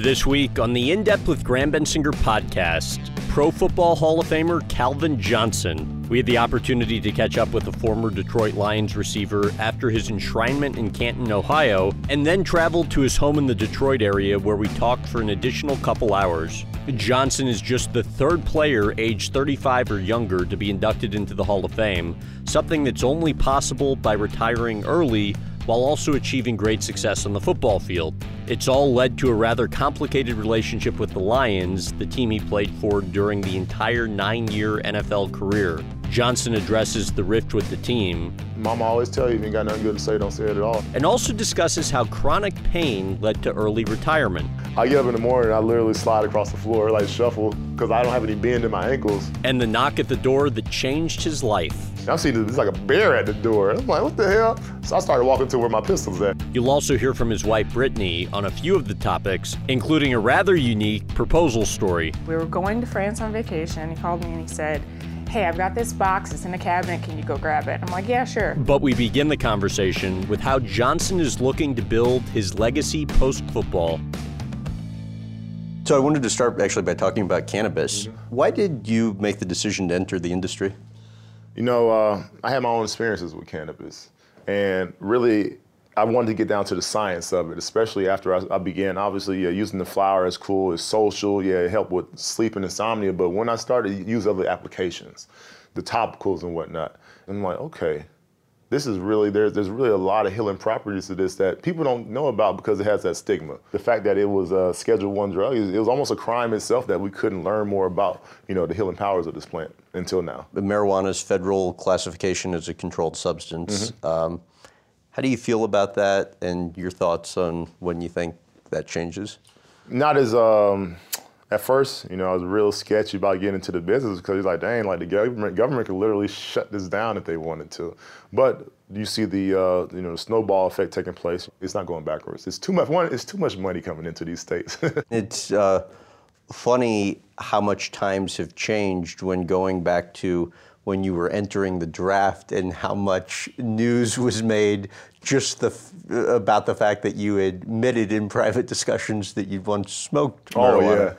This week on the In Depth with Graham Bensinger podcast, Pro Football Hall of Famer Calvin Johnson. We had the opportunity to catch up with the former Detroit Lions receiver after his enshrinement in Canton, Ohio, and then traveled to his home in the Detroit area where we talked for an additional couple hours. Johnson is just the third player aged 35 or younger to be inducted into the Hall of Fame, something that's only possible by retiring early while also achieving great success on the football field. It's all led to a rather complicated relationship with the Lions, the team he played for during the entire nine year NFL career. Johnson addresses the rift with the team. Mama always tell you if you ain't got nothing good to say, don't say it at all. And also discusses how chronic pain led to early retirement. I get up in the morning, I literally slide across the floor, like shuffle, because I don't have any bend in my ankles. And the knock at the door that changed his life. I'm seeing this like a bear at the door. I'm like, what the hell? So I started walking to where my pistol's at. You'll also hear from his wife Brittany on a few of the topics, including a rather unique proposal story. We were going to France on vacation. He called me and he said, Hey, I've got this box. It's in the cabinet. Can you go grab it? I'm like, Yeah, sure. But we begin the conversation with how Johnson is looking to build his legacy post football. So I wanted to start actually by talking about cannabis. Why did you make the decision to enter the industry? You know, uh, I had my own experiences with cannabis, and really, I wanted to get down to the science of it, especially after I, I began. Obviously, yeah, using the flower is cool, it's social, yeah, it helped with sleep and insomnia. But when I started to use other applications, the topicals and whatnot, I'm like, okay, this is really there's there's really a lot of healing properties to this that people don't know about because it has that stigma. The fact that it was a Schedule One drug, it was almost a crime itself that we couldn't learn more about, you know, the healing powers of this plant until now. The marijuana's federal classification as a controlled substance. Mm-hmm. Um, how do you feel about that, and your thoughts on when you think that changes? Not as um, at first, you know, I was real sketchy about getting into the business because he's like, dang, like the government government could literally shut this down if they wanted to. But you see the uh, you know the snowball effect taking place. It's not going backwards. It's too much. One, it's too much money coming into these states. it's uh, funny how much times have changed when going back to when you were entering the draft and how much news was made just the, about the fact that you admitted in private discussions that you'd once smoked marijuana. Oh yeah.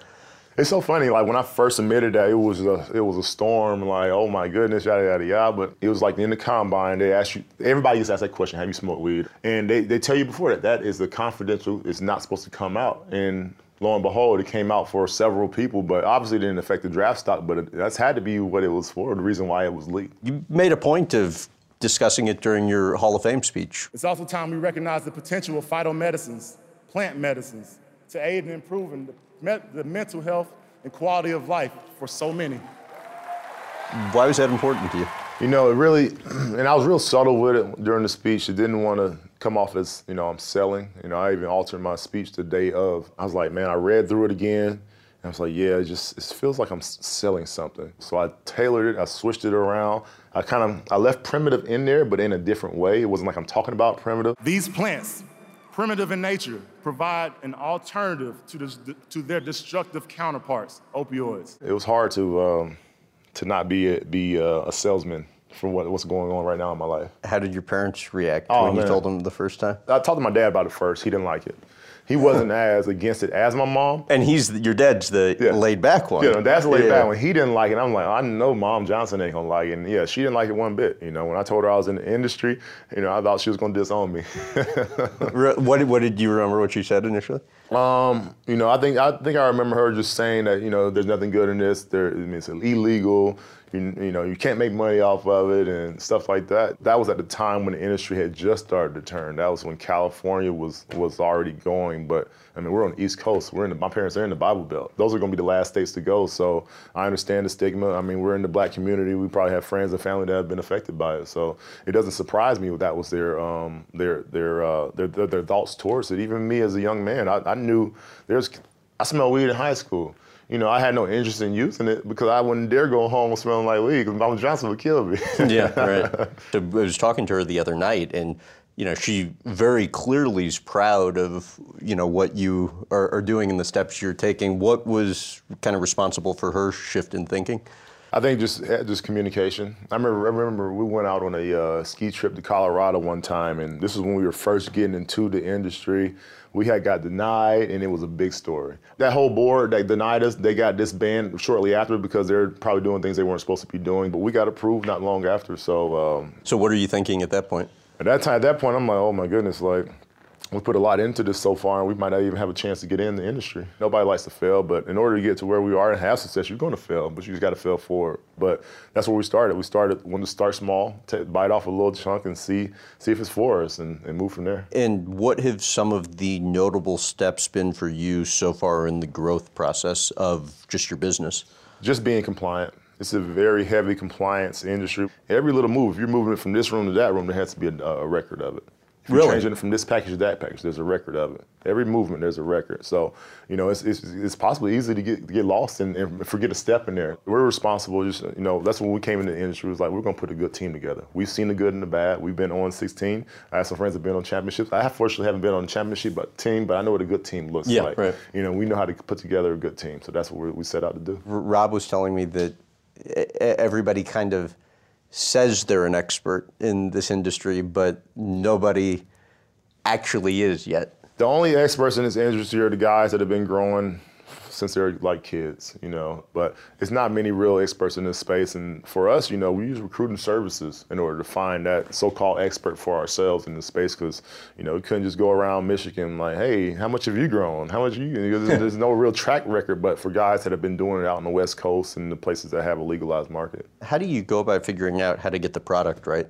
It's so funny. Like when I first admitted that, it was a it was a storm. Like oh my goodness, yada yada yada. But it was like in the combine, they ask you. Everybody gets asked that question: Have you smoked weed? And they, they tell you before that that is the confidential. It's not supposed to come out. And lo and behold, it came out for several people. But obviously, it didn't affect the draft stock. But it, that's had to be what it was for. The reason why it was leaked. You made a point of discussing it during your Hall of Fame speech. It's also time we recognize the potential of phytomedicines, plant medicines, to aid in improving the the mental health and quality of life for so many. Why was that important to you? You know, it really, and I was real subtle with it during the speech. I didn't want to come off as, you know, I'm selling. You know, I even altered my speech the day of. I was like, man, I read through it again. And I was like, yeah, it just it feels like I'm selling something. So I tailored it, I switched it around. I kind of I left primitive in there, but in a different way. It wasn't like I'm talking about primitive. These plants primitive in nature, provide an alternative to, this, to their destructive counterparts, opioids. It was hard to, um, to not be, a, be a, a salesman for what, what's going on right now in my life. How did your parents react oh, when man. you told them the first time? I talked to my dad about it first. He didn't like it he wasn't as against it as my mom. And he's your dad's the yeah. laid back one. Yeah, that's laid yeah. back one. He didn't like it. I'm like, I know Mom Johnson ain't gonna like it. And yeah, she didn't like it one bit. You know, when I told her I was in the industry, you know, I thought she was gonna disown me. what did, what did you remember what she said initially? Um, you know, I think I think I remember her just saying that you know there's nothing good in this. There, I mean, it's illegal. You, you know, you can't make money off of it and stuff like that. That was at the time when the industry had just started to turn. That was when California was was already going. But I mean, we're on the East Coast. We're in the, my parents are in the Bible Belt. Those are going to be the last states to go. So I understand the stigma. I mean, we're in the black community. We probably have friends and family that have been affected by it. So it doesn't surprise me that was their um, their their, uh, their, their their thoughts towards it. Even me as a young man, I, I knew there's I smelled weed in high school you know, I had no interest in using it because I wouldn't dare go home smelling like weed because Mama Johnson would kill me. yeah, right. I was talking to her the other night, and you know, she very clearly is proud of you know what you are, are doing and the steps you're taking. What was kind of responsible for her shift in thinking? I think just eh, just communication. I remember, I remember we went out on a uh, ski trip to Colorado one time, and this was when we were first getting into the industry. We had got denied, and it was a big story. That whole board, they denied us. They got disbanded shortly after because they're probably doing things they weren't supposed to be doing. But we got approved not long after. So, um, So what are you thinking at that point? at that time, at that point, I'm like, oh my goodness, like we put a lot into this so far, and we might not even have a chance to get in the industry. Nobody likes to fail, but in order to get to where we are and have success, you're going to fail, but you just got to fail forward. But that's where we started. We started wanted to start small, take, bite off a little chunk, and see see if it's for us, and, and move from there. And what have some of the notable steps been for you so far in the growth process of just your business? Just being compliant. It's a very heavy compliance industry. Every little move, if you're moving it from this room to that room, there has to be a, a record of it. If you're Really? changing it from this package to that package, there's a record of it. Every movement, there's a record. So, you know, it's, it's, it's possibly easy to get, to get lost and, and forget a step in there. We're responsible, just, you know, that's when we came into the industry, it was like, we're going to put a good team together. We've seen the good and the bad. We've been on 16. I have some friends that have been on championships. I fortunately haven't been on a championship but team, but I know what a good team looks Yeah, like. right. You know, we know how to put together a good team. So that's what we we set out to do. R- Rob was telling me that everybody kind of says they're an expert in this industry, but nobody actually is yet. The only experts in this industry are the guys that have been growing since they're like kids, you know. But it's not many real experts in this space. And for us, you know, we use recruiting services in order to find that so-called expert for ourselves in the space because, you know, we couldn't just go around Michigan like, hey, how much have you grown? How much you? There's, there's no real track record. But for guys that have been doing it out on the West Coast and the places that have a legalized market. How do you go about figuring out how to get the product right?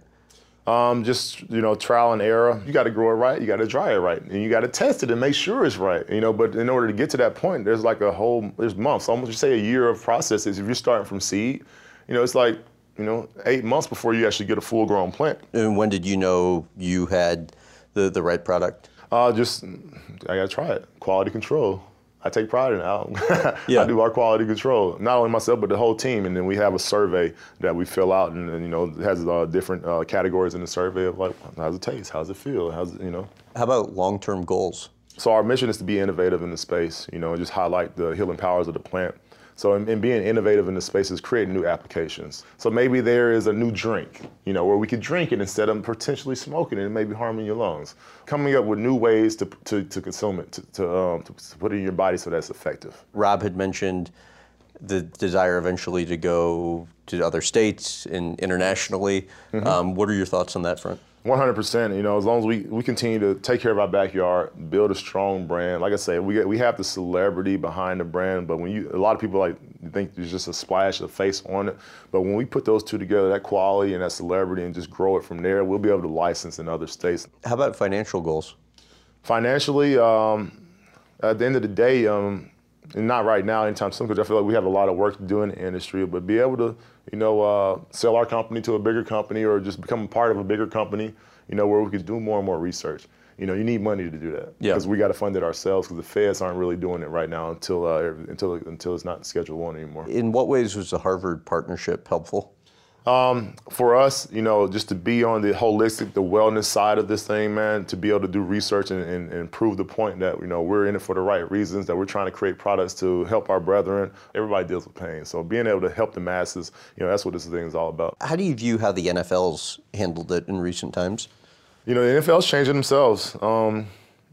Um, just you know, trial and error. You got to grow it right. You got to dry it right, and you got to test it and make sure it's right. You know, but in order to get to that point, there's like a whole there's months, almost you say a year of processes. If you're starting from seed, you know, it's like you know eight months before you actually get a full grown plant. And when did you know you had the, the right product? Uh, just I gotta try it. Quality control. I take pride in it. Yeah. I do our quality control, not only myself but the whole team. And then we have a survey that we fill out, and, and, you know, it has uh, different uh, categories in the survey of like, how's it taste, how's it feel, how's it, you know. How about long term goals? So our mission is to be innovative in the space, you know, and just highlight the healing powers of the plant. So in, in being innovative in the space is creating new applications. So maybe there is a new drink, you know, where we could drink it instead of potentially smoking it and maybe harming your lungs. Coming up with new ways to, to, to consume it, to, to, um, to, to put it in your body so that's effective. Rob had mentioned the desire eventually to go to other states and internationally. Um, what are your thoughts on that front? 100%. You know, as long as we, we continue to take care of our backyard, build a strong brand. Like I say, we get, we have the celebrity behind the brand, but when you a lot of people like think there's just a splash of face on it. But when we put those two together, that quality and that celebrity, and just grow it from there, we'll be able to license in other states. How about financial goals? Financially, um, at the end of the day, um, and not right now, anytime soon, because I feel like we have a lot of work to do in the industry, but be able to, you know, uh, sell our company to a bigger company or just become a part of a bigger company, you know, where we could do more and more research. You know, you need money to do that Yeah. because we got to fund it ourselves because the feds aren't really doing it right now until uh, until until it's not Schedule One anymore. In what ways was the Harvard partnership helpful? For us, you know, just to be on the holistic, the wellness side of this thing, man, to be able to do research and, and, and prove the point that, you know, we're in it for the right reasons, that we're trying to create products to help our brethren. Everybody deals with pain. So being able to help the masses, you know, that's what this thing is all about. How do you view how the NFL's handled it in recent times? You know, the NFL's changing themselves. Um,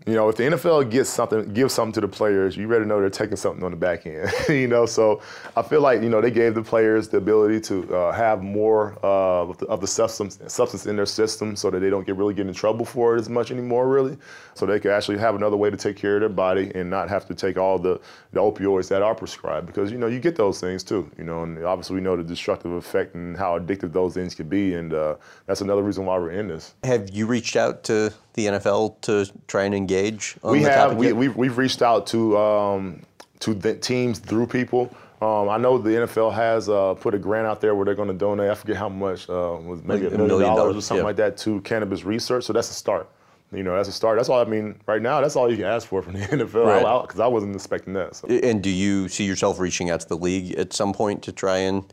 you know, if the NFL gets something, gives something to the players, you better know they're taking something on the back end. you know, so I feel like you know they gave the players the ability to uh, have more uh, of, the, substance substance in their system, so that they don't get really get in trouble for it as much anymore, really. So they could actually have another way to take care of their body and not have to take all the, the opioids that are prescribed, because you know you get those things too. You know, and obviously we know the destructive effect and how addictive those things can be, and uh, that's another reason why we're in this. Have you reached out to the NFL to try and engage on we the have topic we, we've, we've reached out to um, to the teams through people. Um, I know the NFL has uh, put a grant out there where they're going to donate. I forget how much uh, was maybe Like a million million dollars or something yeah. like that to cannabis research. So that's a start. You know, that's a start. That's all I mean. Right now, that's all you can ask for from the NFL Right. because I wasn't expecting that. So. And do you see yourself reaching out to the league at some point to try and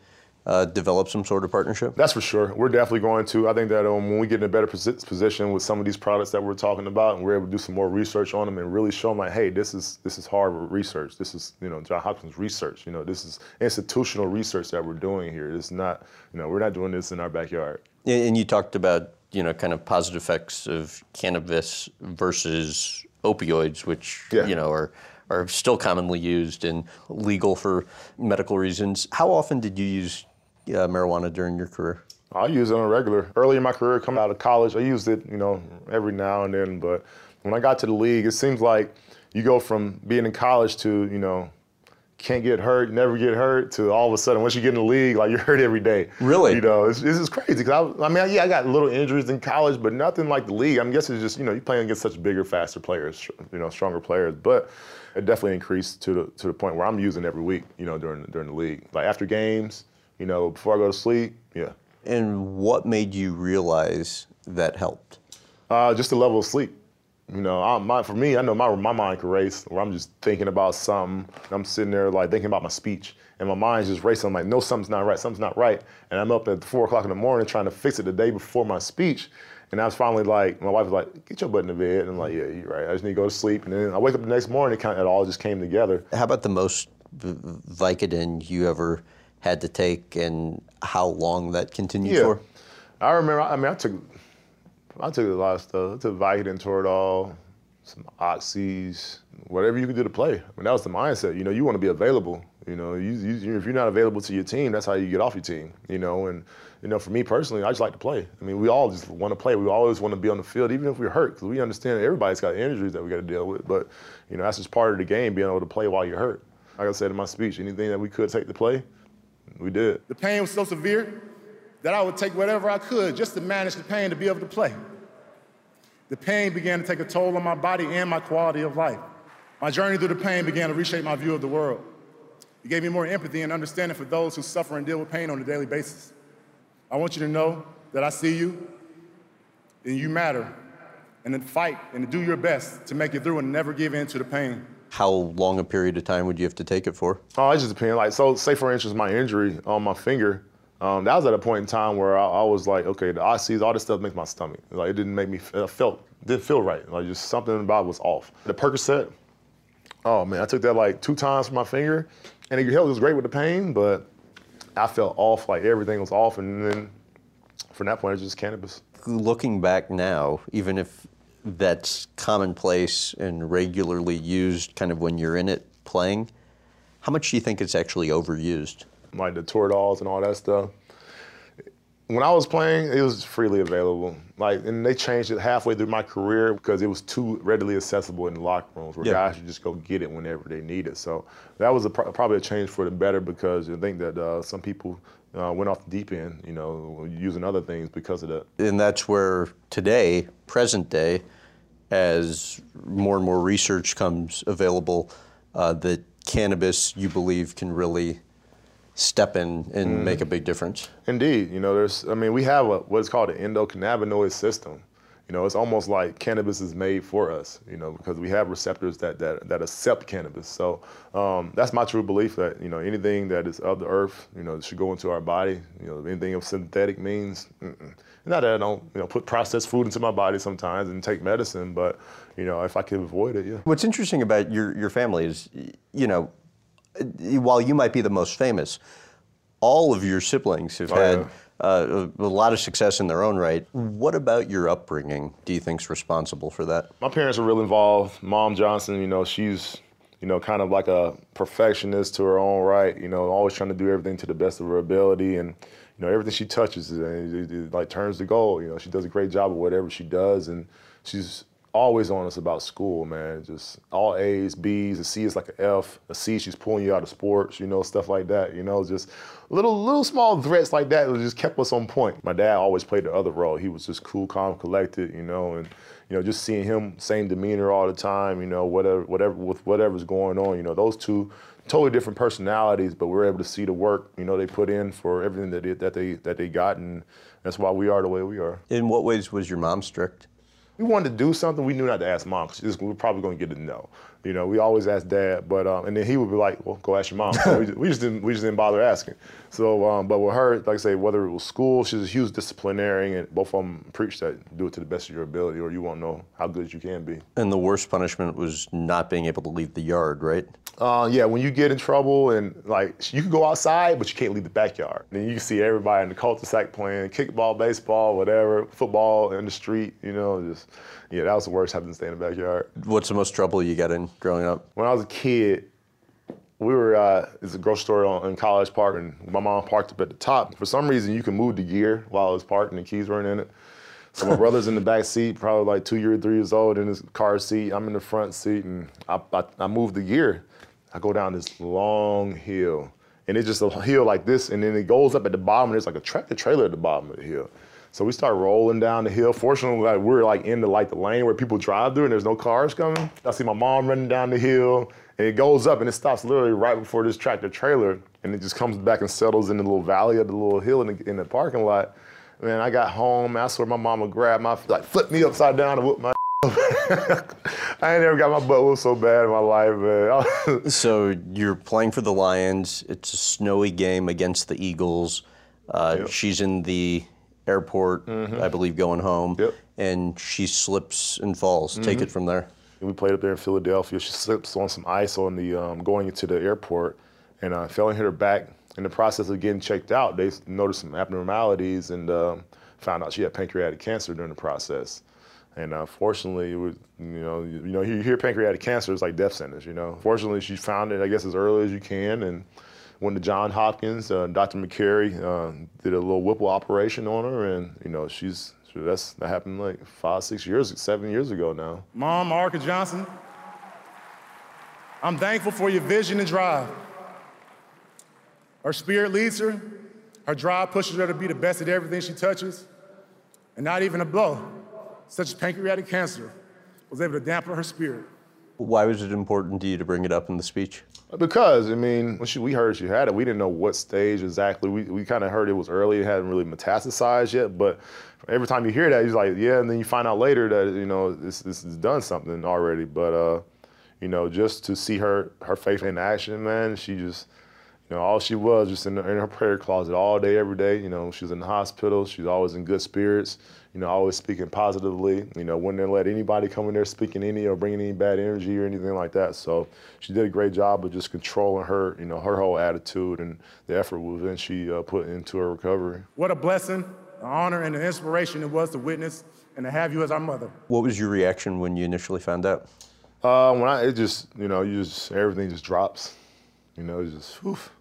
uh, develop some sort of partnership? That's for sure. We're definitely going to. I think that um, when we get in a better posi- position with some of these products that we're talking about, and we're able to do some more research on them and really show them like, hey, this is this is Harvard research. This is you know John Hopkins research. You know, this is institutional research that we're doing here. It's not you know we're not doing this in our backyard. And you talked about you know kind of positive effects of cannabis versus opioids, which Yeah. you know are are still commonly used and legal for medical reasons. How often did you use uh, marijuana during your career? I use it on a regular. Early in my career, coming out of college, I used it, you know, every now and then. But when I got to the league, it seems like you go from being in college to, you know, can't get hurt, never get hurt, to all of a sudden, once you get in the league, like you're hurt every day. Really? You know, it's, this is crazy. Cause I, I mean, yeah, I got little injuries in college, but nothing like the league. I'm guessing it's just, you know, you're playing against such bigger, faster players, you know, stronger players. But it definitely increased to the to the point where I'm using every week, you know, during during the league. Like after games, you know, before I go to sleep, yeah. And what made you realize that helped? Uh, just the level of sleep. You know, I, my, for me, I know my, my mind can race where I'm just thinking about something. I'm sitting there like thinking about my speech, and my mind's just racing. I'm like, no, something's not right. Something's not right. And I'm up at four o'clock in the morning trying to fix it the day before my speech. And I was finally like, my wife was like, get your butt in the bed. And I'm like, yeah, you're right. I just need to go to sleep. And then I wake up the next morning, it kind of it all just came together. How about the most Vicodin you ever had to take, and how long that continued Yeah. for? I remember. I mean, I took, I took a lot of stuff. I took Vicodin, Toradol, some Oxys, whatever you could do to play. I mean, that was the mindset. You know, you want to be available. You know, you, you, if you're not available to your team, that's how you get off your team. You know, and you know, for me personally, I just like to play. I mean, we all just want to play. We always want to be on the field, even if we're hurt, because we understand everybody's got injuries that we got to deal with. But you know, that's just part of the game, being able to play while you're hurt. Like I said in my speech, anything that we could take to play, we did. The pain was so severe that I would take whatever I could just to manage the pain to be able to play. The pain began to take a toll on my body and my quality of life. My journey through the pain began to reshape my view of the world. It gave me more empathy and understanding for those who suffer and deal with pain on a daily basis. I want you to know that I see you and you matter, and to fight and to do your best to make it through and never give in to the pain. How long a period of time would you have to take it for? Oh, it just depends. Like, so say for instance, my injury on my finger, um, that was at a point in time where I, I was like, okay, the oxys, all this stuff makes my stomach. Like, it didn't make me, it felt, didn't feel right. Like, just something about it was off. The Percocet, oh man, I took that like two times for my finger, and it helped. It was great with the pain, but I felt off. Like everything was off, and then from that point, it was just cannabis. Looking back now, even if that's commonplace and regularly used kind of when you're in it playing, how much do you think it's actually overused? like the Toradols and all that stuff. When I was playing, it was freely available. Like, and they changed it halfway through my career because it was too readily accessible in the locker rooms where Yeah. guys could just go get it whenever they need it. So that was a, pro- probably a change for the better because I think that uh, some people uh, went off the deep end, you know, using other things because of that. And that's where today, present day, as more and more research comes available, uh, that cannabis, you believe, can really step in and make a big difference. Indeed, you know, there's, I mean, we have a, what's called an endocannabinoid system. You know, it's almost like cannabis is made for us, you know, because we have receptors that, that, that accept cannabis. So um, that's my true belief that, you know, anything that is of the earth, you know, should go into our body. You know, anything of synthetic means, mm-mm. not that I don't, you know, put processed food into my body sometimes and take medicine, but, you know, if I can avoid it, yeah. What's interesting about your, your family is, you know, while you might be the most famous, all of your siblings have Oh, had yeah. Uh, a, lot of success in their own right. What about your upbringing do you think's responsible for that? My parents are real involved. Mom Johnson, you know, she's, you know, kind of like a perfectionist to her own right. You know, always trying to do everything to the best of her ability, and you know, everything she touches, it, it, it, like turns to gold. You know, she does a great job of whatever she does, and she's always on us about school, man. Just all A's, B's, a C is like an F. A C, she's pulling you out of sports, you know, stuff like that. You know, just little little small threats like that that just kept us on point. My dad always played the other role. He was just cool, calm, collected, you know, and you know, just seeing him same demeanor all the time, you know, whatever whatever with whatever's going on, you know, those two totally different personalities, but we're able to see the work, you know, they put in for everything that they, that they that they got and that's why we are the way we are. In what ways was your mom strict? We wanted to do something, we knew not to ask mom because we were probably going to get a no. You know, we always ask dad, but um, and then he would be like, "Well, go ask your mom." So we, just, we, just, didn't we just didn't bother asking. So, um, but with her, like I say, whether it was school, she's a huge disciplinarian, and both of them preach that do it to the best of your ability, or you won't know how good you can be. And the worst punishment was not being able to leave the yard, right? Uh, yeah, when you get in trouble and like you can go outside, but you can't leave the backyard. Then you can see everybody in the cul-de-sac playing kickball, baseball, whatever, football in the street. You know, just yeah, that was the worst having to stay in the backyard. What's the most trouble you got in growing up? When I was a kid, we were uh, it's a grocery store in College Park, and my mom parked up at the top. For some reason, you can move the gear while it was parked, and the keys weren't in it. So my brother's in the back seat, probably like two years, three years old, in his car seat. I'm in the front seat, and I, I, I moved the gear. I go down this long hill, and it's just a hill like this, and then it goes up at the bottom, and there's like a tractor trailer at the bottom of the hill. So we start rolling down the hill. Fortunately, like, we're like in the like the lane where people drive through, and there's no cars coming. I see my mom running down the hill, and it goes up, and it stops literally right before this tractor trailer, and it just comes back and settles in the little valley of the little hill in the, in the parking lot. Man, I got home. I swear my mama grabbed my like flipped me upside down and whooped my. I ain't never got my butt whooped so bad in my life, man. so you're playing for the Lions. It's a snowy game against the Eagles. Uh, yep. She's in the airport, mm-hmm. I believe, going home, yep. and she slips and falls. Mm-hmm. Take it from there. We played up there in Philadelphia. She slips on some ice on the um, going into the airport, and uh, fell and hit her back in the process of getting checked out, they noticed some abnormalities and um, found out she had pancreatic cancer during the process. And uh, fortunately, was, you know, you, you, know, you hear pancreatic cancer, it's like death sentence. You know, fortunately, she found it, I guess, as early as you can, and went to John Hopkins. Uh, Dr. McCary uh, did a little Whipple operation on her, and you know, she's that's that happened like five, six years, seven years ago now. Mom, Arica Johnson, I'm thankful for your vision and drive. Her spirit leads her. Her drive pushes her to be the best at everything she touches. And not even a blow, such as pancreatic cancer, was able to dampen her spirit. Why was it important to you to bring it up in the speech? Because, I mean, she, we heard she had it, we didn't know what stage exactly. We, we kind of heard it was early, it hadn't really metastasized yet. But every time you hear that, you're like, yeah, and then you find out later that, you know, this, this has done something already. But, uh, you know, just to see her, her faith in action, man, she just, you know, all she was just in, the, in her prayer closet all day, every day. You know, she was in the hospital. She's always in good spirits. You know, always speaking positively. You know, wouldn't let anybody come in there speaking any or bringing any bad energy or anything like that. So she did a great job of just controlling her, you know, her whole attitude and the effort was then she uh, put into her recovery. What a blessing, the honor, and the inspiration it was to witness and to have you as our mother. What was your reaction when you initially found out? Uh, when I, it just, you know, you just everything just drops. You know, it's just, oof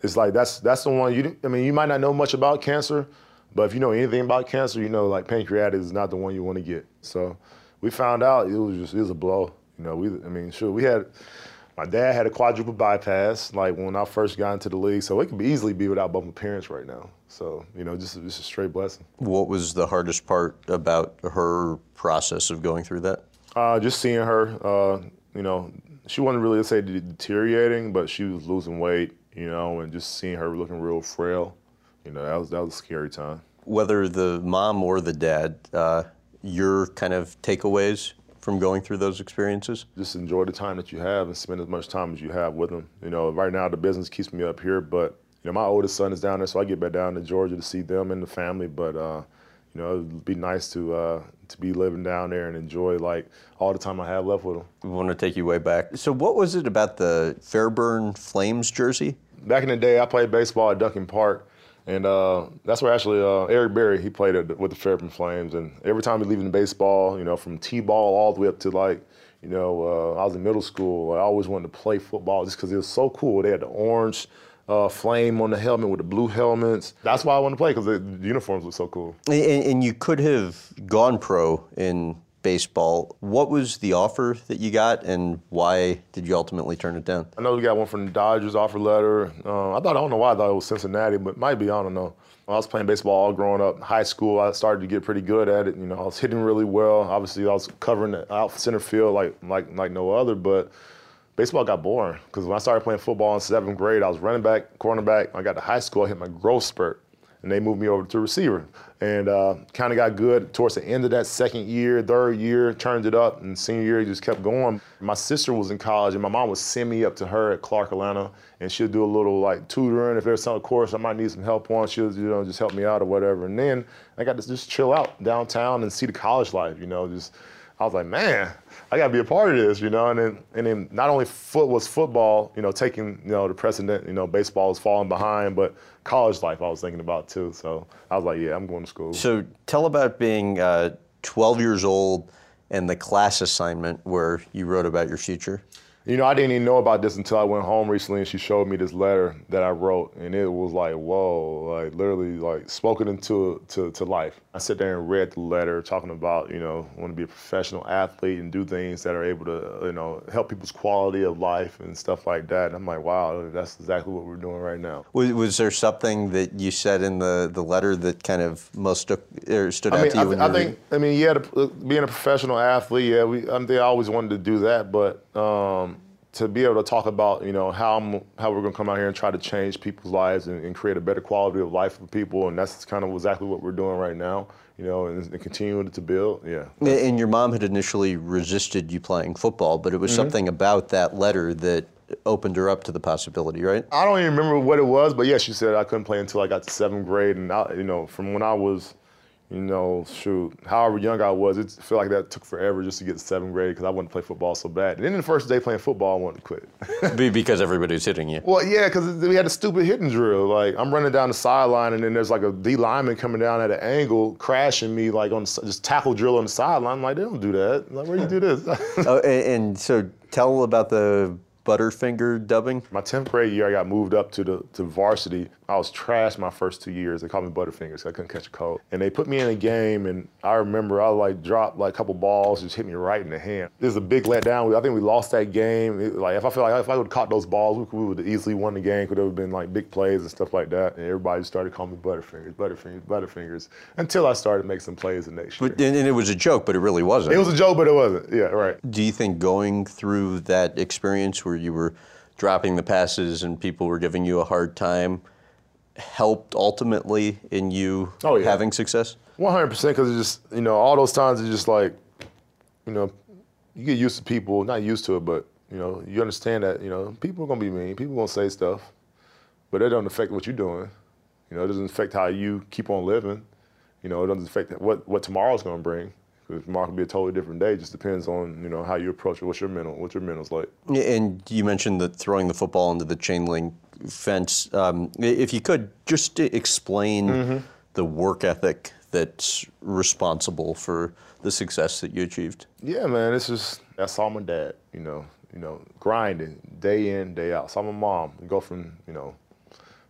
it's like that's that's the one you. I mean, you might not know much about cancer, but if you know anything about cancer, you know like pancreatic is not the one you want to get. So we found out it was just it was a blow. You know, we I mean, sure we had. My dad had a quadruple bypass, like when I first got into the league, so it could be easily be without both my parents right now. So you know, just just a straight blessing. What was the hardest part about her process of going through that? Uh, just seeing her. Uh, you know, she wasn't really let's say deteriorating, but she was losing weight you know, and just seeing her looking real frail, you know, that was that was a scary time. Whether the mom or the dad, uh, your kind of takeaways from going through those experiences? Just enjoy the time that you have and spend as much time as you have with them. You know, right now the business keeps me up here, but you know, my oldest son is down there, so I get back down to Georgia to see them and the family. But uh, you know, it'd be nice to uh, to be living down there and enjoy like all the time I have left with them. We want to take you way back. So, what was it about the Fairburn Flames jersey back in the day, I played baseball at Duncan Park, and uh, that's where actually uh, Eric Berry he played at, with the Fairburn Flames. And every time we leave in baseball, you know, from t-ball all the way up to like, you know, uh, I was in middle school. I always wanted to play football just because it was so cool. They had the orange. Uh, flame on the helmet with the blue helmets. That's why I wanted to play because the uniforms were so cool. And, and you could have gone pro in baseball. What was the offer that you got, and why did you ultimately turn it down? I know we got one from the Dodgers offer letter. Uh, I thought I don't know why I thought it was Cincinnati, but might be. I don't know. I was playing baseball all growing up. High school, I started to get pretty good at it. You know, I was hitting really well. Obviously, I was covering the out center field like like like no other. But baseball got boring because when I started playing football in seventh grade, I was running back, cornerback. I got to high school, I hit my growth spurt. And they moved me over to receiver. And uh, kind of got good towards the end of that second year, third year, turned it up, and senior year just kept going. My sister was in college, and my mom would send me up to her at Clark Atlanta, and she'd do a little like tutoring if there's some course I might need some help on. She'll you know just help me out or whatever. And then I got to just chill out downtown and see the college life. You know, just I was like, man, I got to be a part of this, you know. And then, and then not only foot was football, you know, taking you know the precedent, you know, baseball was falling behind, but college life I was thinking about too. So I was like, yeah, I'm going to school. So tell about being uh, 12 years old and the class assignment where you wrote about your future. You know, I didn't even know about this until I went home recently and she showed me this letter that I wrote, and it was like, whoa, like literally like spoken into to, to life. I sat there and read the letter talking about, you know, want to be a professional athlete and do things that are able to, you know, help people's quality of life and stuff like that. And I'm like, wow, that's exactly what we're doing right now. Was, was there something that you said in the, the letter that kind of most stood, or stood I out mean, to you? I, th- you I think, I mean, yeah, the, uh, being a professional athlete, yeah, we, I, think I always wanted to do that, but um, to be able to talk about, you know, how I'm, how we're gonna come out here and try to change people's lives and, and create a better quality of life for people, and that's kind of exactly what we're doing right now, you know, and, and continuing to build, yeah. And your mom had initially resisted you playing football, but it Mm-hmm. was something about that letter that opened her up to the possibility, right? I don't even remember what it was, but yeah, she said I couldn't play until I got to seventh grade, and I, you know, from when I was, you know, shoot, however young I was, it felt like that took forever just to get to seventh grade because I wanted to play football so bad. And then the first day playing football, I wanted to quit. Be- because everybody was hitting you. well, yeah, because we had a stupid hitting drill. Like I'm running down the sideline, and then there's like a D lineman coming down at an angle, crashing me like on just tackle drill on the sideline. I'm like they don't do that. Like where do you do this? oh, and, and so tell about the Butterfinger dubbing. My 10th grade year, I got moved up to the to varsity. I was trash my first two years. They called me Butterfingers. Because I couldn't catch a cold. And they put me in a game, and I remember I like dropped like a couple balls, just hit me right in the hand. It was a big letdown. I think we lost that game. It- like if I feel like if I would have caught those balls, we, could- we would have easily won the game. Could have been like big plays and stuff like that. And everybody started calling me Butterfingers, Butterfingers, Butterfingers, until I started making some plays the next year. But, and it was a joke, but it really wasn't. it was a joke, but it wasn't. Yeah, right. Do you think going through that experience where you were dropping the passes and people were giving you a hard time helped ultimately in you Oh, yeah. having success? One hundred percent, because it's just you know all those times it's just like, you know, you get used to people, not used to it, but you know you understand that you know people are gonna be mean, people gonna say stuff, but it don't affect what you're doing. You know, it doesn't affect how you keep on living. You know, it doesn't affect what what tomorrow's gonna bring. Because tomorrow could be a totally different day. It just depends on you know how you approach it. What's your mental? What's your mental's like? And you mentioned that throwing the football into the chain link fence. Um, if you could just explain Mm-hmm. the work ethic that's responsible for the success that you achieved. Yeah, man, it's just I saw my dad, you know, you know, grinding day in, day out. Saw my mom go from, you know,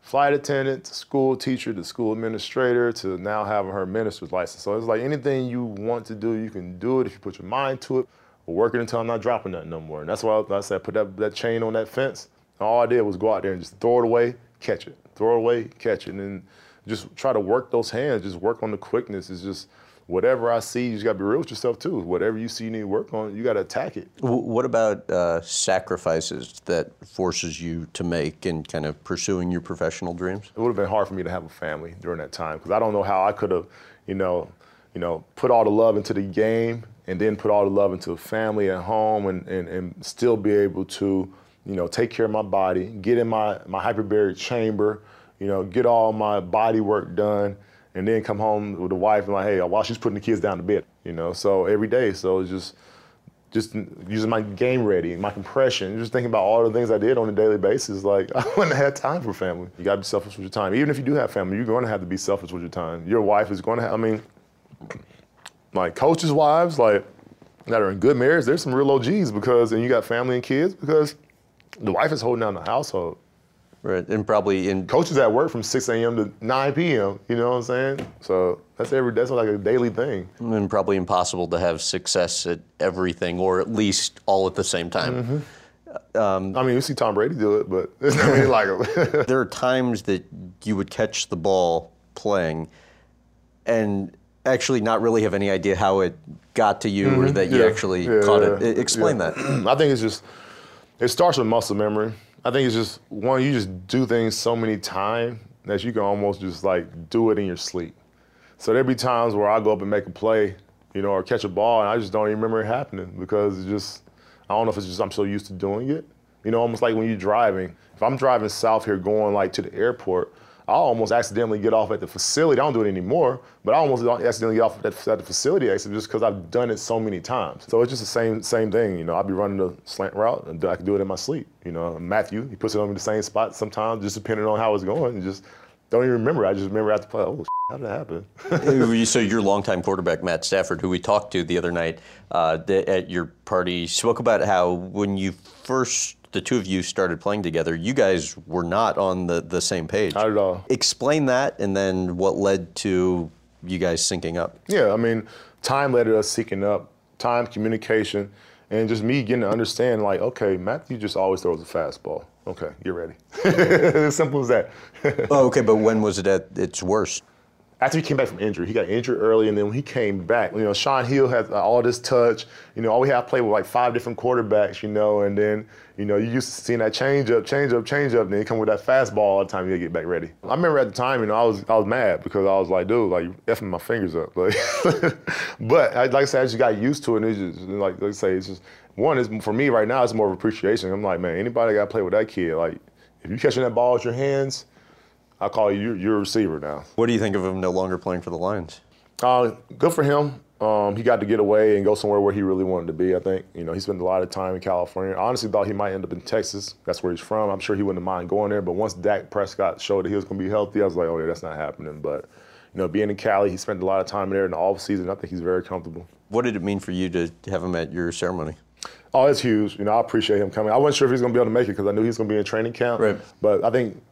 flight attendant to school teacher to school administrator to now having her minister's license. So it's like anything you want to do, you can do it if you put your mind to it. Working until I'm not dropping nothing no more. And that's why I said put that, that chain on that fence. And all I did was go out there and just throw it away, catch it, throw it away, catch it, and then just try to work those hands. Just work on the quickness. It's just whatever I see, you just gotta be real with yourself too. Whatever you see you need to work on, you gotta attack it. What about uh, sacrifices that forces you to make in kind of pursuing your professional dreams? It would have been hard for me to have a family during that time because I don't know how I could have, you know, you know, put all the love into the game and then put all the love into a family at home and, and, and still be able to, you know, take care of my body, get in my, my hyperbaric chamber, you know, get all my body work done, and then come home with the wife and like, hey, while she's putting the kids down to bed, you know, so every day. So it's just, just using my game ready, my compression, just thinking about all the things I did on a daily basis. Like I wouldn't have had time for family. You gotta be selfish with your time. Even if you do have family, you're gonna have to be selfish with your time. Your wife is gonna have, I mean, like coaches' wives, like that are in good marriage, there's some real OGs because, and you got family and kids because the wife is holding down the household. Right, and probably in Coaches at work from 6 a.m. to 9 p.m. You know what I'm saying? So that's every that's like a daily thing. and probably impossible to have success at everything or at least all at the same time. Mm-hmm. Uh, um, I mean, you see Tom Brady do it, but it's not really like. There are times that you would catch the ball playing and actually not really have any idea how it got to you or mm-hmm. that you Mm-hmm. Yeah, actually yeah, caught yeah, it. Explain that. I think it's just it starts with muscle memory. I think it's just one you just do things so many times that you can almost just like do it in your sleep. So there'd be times where I go up and make a play, you know, or catch a ball, and I just don't even remember it happening because it's just I don't know if it's just I'm so used to doing it. You know, almost like when you're driving. If I'm driving south here going like to the airport, I almost accidentally get off at the facility. I don't do it anymore, but I almost accidentally get off at, the, facility exit just because I've done it so many times. So it's just the same same thing. You know, I'll be running the slant route and I can do it in my sleep. You know, Matthew, he puts it on me the same spot sometimes, just depending on how it's going. And just don't even remember. I just remember after play. Oh, how did that happen? so your longtime quarterback Matt Stafford, who we talked to the other night uh, at your party, spoke about how when you first the two of you started playing together, you guys were not on the, the same page. Not at all. Explain that and then what led to you guys syncing up. Yeah, I mean, time led to us syncing up, time, communication, and just me getting to understand, like, okay, Matthew just always throws a fastball. Okay, get ready. as simple as that. oh, okay, but when was it at its worst? after he came back from injury, he got injured early, and then when he came back, you know, Shaun Hill has all this touch. You know, all we have played with like five different quarterbacks, you know, and then, you know, you used to seeing that change up, change up, change up, and then he come with that fastball all the time you get back ready. I remember at the time, you know, I was I was mad because I was like, dude, like you effing my fingers up. Like but like I said, I just got used to it and it's just like let's say, it's just one is for me right now, it's more of appreciation. I'm like, man, anybody gotta play with that kid, like if you catching that ball with your hands, I call you your a receiver now. What do you think of him no longer playing for the Lions? Uh, good for him. Um, he got to get away and go somewhere where he really wanted to be. I think you know he spent a lot of time in California. I honestly thought he might end up in Texas. That's where he's from. I'm sure he wouldn't mind going there. But once Dak Prescott showed that he was going to be healthy, I was like, oh yeah, that's not happening. But you know, being in Cali, he spent a lot of time there in the off season. I think he's very comfortable. What did it mean for you to have him at your ceremony? Oh, it's huge. You know, I appreciate him coming. I wasn't sure if he was going to be able to make it because I knew he was going to be in training camp. Right. But I think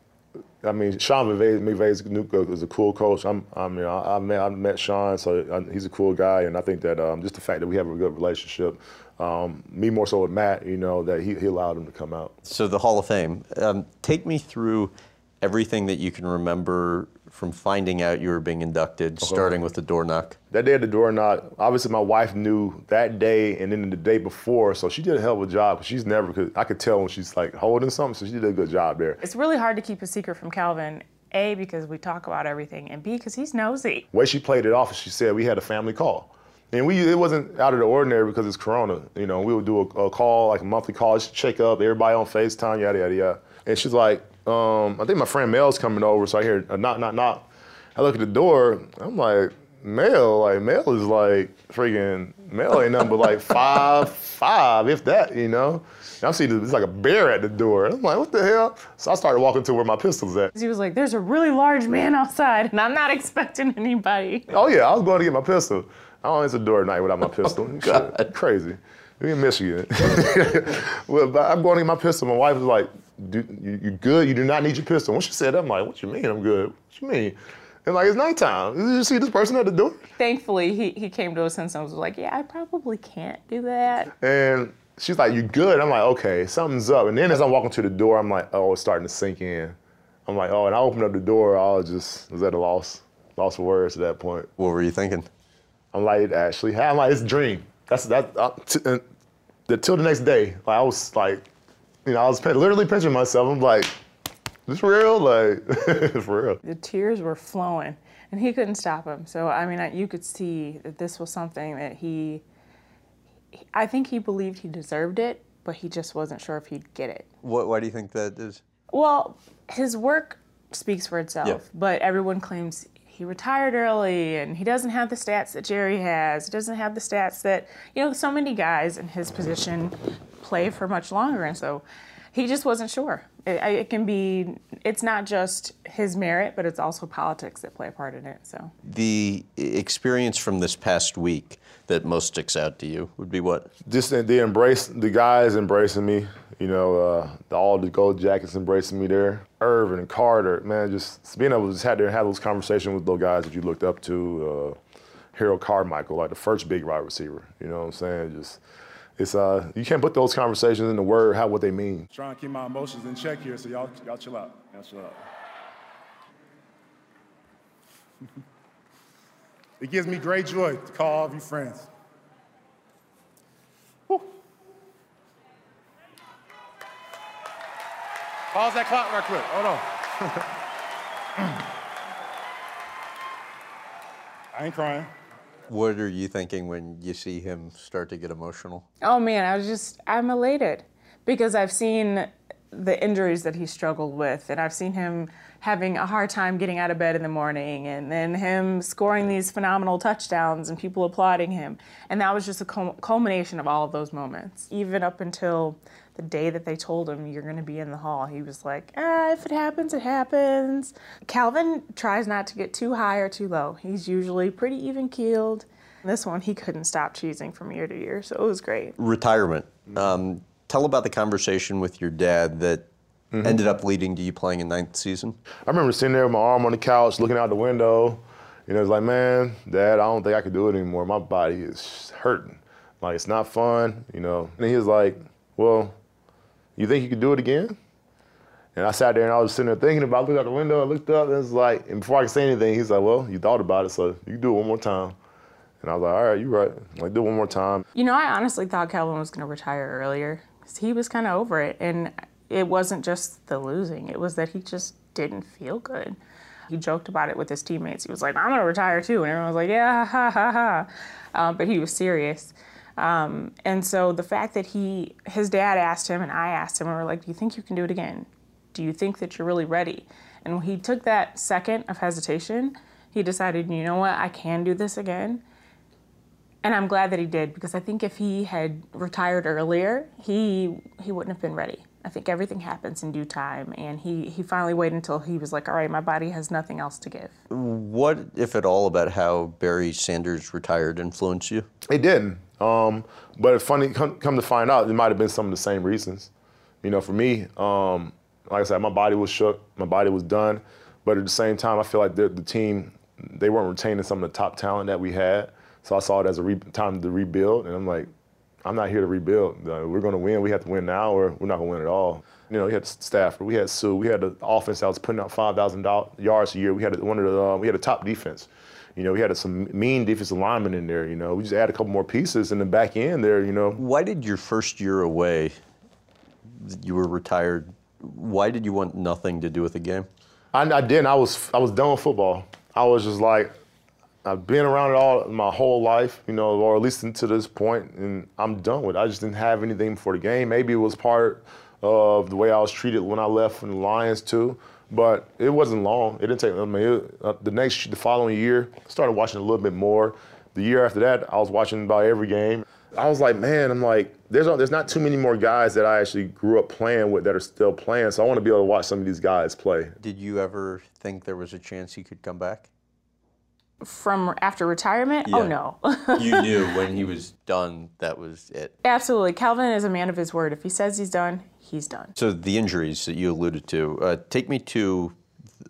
I mean, Sean McVay is a cool coach. I'm, I mean, I, I met, I met Sean, so I, he's a cool guy, and I think that um, just the fact that we have a good relationship, um, me more so with Matt, you know, that he, he allowed him to come out. So the Hall of Fame, um, take me through everything that you can remember from finding out you were being inducted, uh-huh. starting with the door knock? That day at the door knock, obviously my wife knew that day and then the day before, so she did a hell of a job. She's never, cause I could tell when she's like holding something, so she did a good job there. It's really hard to keep a secret from Calvin. A, because we talk about everything, and B, because he's nosy. The way she played it off, is she said we had a family call. And we it wasn't out of the ordinary because it's Corona. You know, we would do a, a call, like a monthly call, just check up, everybody on FaceTime, yada, yada, yada. And she's like, um, I think my friend Mel's coming over, so I hear a knock, knock, knock. I look at the door. I'm like, Mel, like Mel is like freaking Mel ain't nothing but like five, five, if that, you know. And I see seeing it's like a bear at the door. I'm like, what the hell? So I started walking to where my pistol's at. He was like, there's a really large man outside, and I'm not expecting anybody. Oh yeah, I was going to get my pistol. I don't answer the door at night without my pistol. God. Crazy. We in Michigan. well, I'm going to get my pistol. My wife was like, do, you, you good? You do not need your pistol. Once she said that, I'm like, what you mean I'm good? What you mean? And like, it's nighttime. Did you see this person at the door? Thankfully, he, he came to us and I was like, yeah, I probably can't do that. And she's like, You're good? I'm like, okay, something's up. And then as I'm walking to the door, I'm like, oh, it's starting to sink in. I'm like, oh, and I opened up the door, I was just, was at a loss, lost for words at that point. What were you thinking? I'm like, it actually, I'm like, it's a dream. That's, that, uh, t- uh, the, till the next day, like, I was like, you know, I was literally picturing myself. I'm like, this real? Like, it's real. The tears were flowing, and he couldn't stop them. So, I mean, you could see that this was something that he, I think he believed he deserved it, but he just wasn't sure if he'd get it. What, why do you think that is? Well, his work speaks for itself, yeah. but everyone claims he retired early and he doesn't have the stats that Jerry has. He doesn't have the stats that, you know, so many guys in his position play for much longer. And so he just wasn't sure. It, it, can be, it's not just his merit, but it's also politics that play a part in it. So the experience from this past week that most sticks out to you would be what? Just the embrace, the guys embracing me. You know, uh, all the gold jackets embracing me there. Irvin and Carter, man, just being able to just have to have those conversations with those guys that you looked up to. Uh, Harold Carmichael, like the first big wide receiver. You know what I'm saying? Just it's uh you can't put those conversations in the word how what they mean. Trying to keep my emotions in check here, so y'all y'all chill out. Y'all chill out. it gives me great joy to call all of you friends. Pause that clock right quick? Hold on. I ain't crying. What are you thinking when you see him start to get emotional? Oh man, I was just, I'm elated because I've seen the injuries that he struggled with, and I've seen him having a hard time getting out of bed in the morning, and then him scoring these phenomenal touchdowns and people applauding him. And that was just a culmination of all of those moments. Even up until the day that they told him you're going to be in the hall, he was like, ah, if it happens, it happens. Calvin tries not to get too high or too low. He's usually pretty even keeled. This one, he couldn't stop cheesing from year to year, so it was great. Retirement. Um, tell about the conversation with your dad that mm-hmm. ended up leading to you playing in ninth season. I remember sitting there with my arm on the couch, looking out the window. You know, it's like, man, Dad, I don't think I can do it anymore. My body is hurting. Like, it's not fun, you know. And he was like, well, you think you could do it again? And I sat there and I was sitting there thinking about it. I looked out the window, I looked up, and it was like, and before I could say anything, he's like, well, you thought about it, so you can do it one more time. And I was like, all right, you're right. Like, do it one more time. You know, I honestly thought Calvin was going to retire earlier he was kind of over it. And it wasn't just the losing, it was that he just didn't feel good. He joked about it with his teammates. He was like, I'm going to retire too. And everyone was like, yeah, ha, ha, ha. Um, but he was serious. Um, and so the fact that he, his dad asked him and I asked him, and we are like, do you think you can do it again? Do you think that you're really ready? And when he took that second of hesitation, he decided, you know what, I can do this again. And I'm glad that he did because I think if he had retired earlier, he he wouldn't have been ready. I think everything happens in due time, and he he finally waited until he was like, all right, my body has nothing else to give. What, if at all, about how Barry Sanders retired influenced you? It didn't. Um, but funny, come, come, to find out, it might have been some of the same reasons. You know, for me, um, like I said, my body was shook, my body was done. But at the same time, I feel like the, the team, they weren't retaining some of the top talent that we had. So I saw it as a time to rebuild. And I'm like, I'm not here to rebuild. Uh, we're going to win. We have to win now, or we're not going to win at all. You know, we had Stafford, we had Suh, we had the offense that was putting up 5,000 yards a year. We had one of the, uh, we had a top defense. You know, we had some mean defensive linemen in there. You know, we just add a couple more pieces in the back end there. You know. Why did your first year away, you were retired? Why did you want nothing to do with the game? I, I didn't. I was I was done with football. I was just like, I've been around it all my whole life, you know, or at least until this point, and I'm done with it. I just didn't have anything for the game. Maybe it was part of the way I was treated when I left from the Lions too. But it wasn't long. It didn't take. I mean, it, uh, the next, the following year, I started watching a little bit more. The year after that, I was watching about every game. I was like, man, I'm like, there's there's not too many more guys that I actually grew up playing with that are still playing. So I want to be able to watch some of these guys play. Did you ever think there was a chance he could come back? From after retirement? Oh, yeah. Oh no. you knew when he was done that was it. Absolutely. Calvin is a man of his word. If he says he's done, he's done. So the injuries that you alluded to, uh, take me to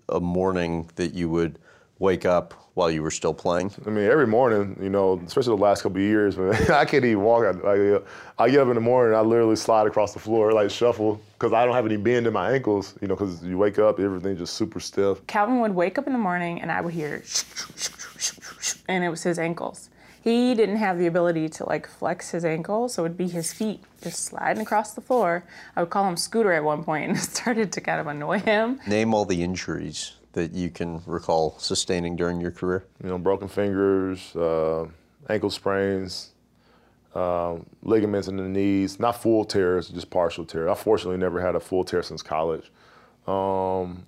a morning that you would wake up while you were still playing? I mean, every morning, you know, especially the last couple of years, man, I can't even walk. I, I, get up in the morning, I literally slide across the floor, like shuffle, because I don't have any bend in my ankles, you know, because you wake up, everything's just super stiff. Calvin would wake up in the morning, and I would hear, and it was his ankles he didn't have the ability to like flex his ankle, so it would be his feet just sliding across the floor. I would call him Scooter at one point, and it started to kind of annoy him. Name all the injuries that you can recall sustaining during your career. You know, broken fingers, uh, ankle sprains, uh, ligaments in the knees, not full tears, just partial tear. I fortunately never had a full tear since college. Um,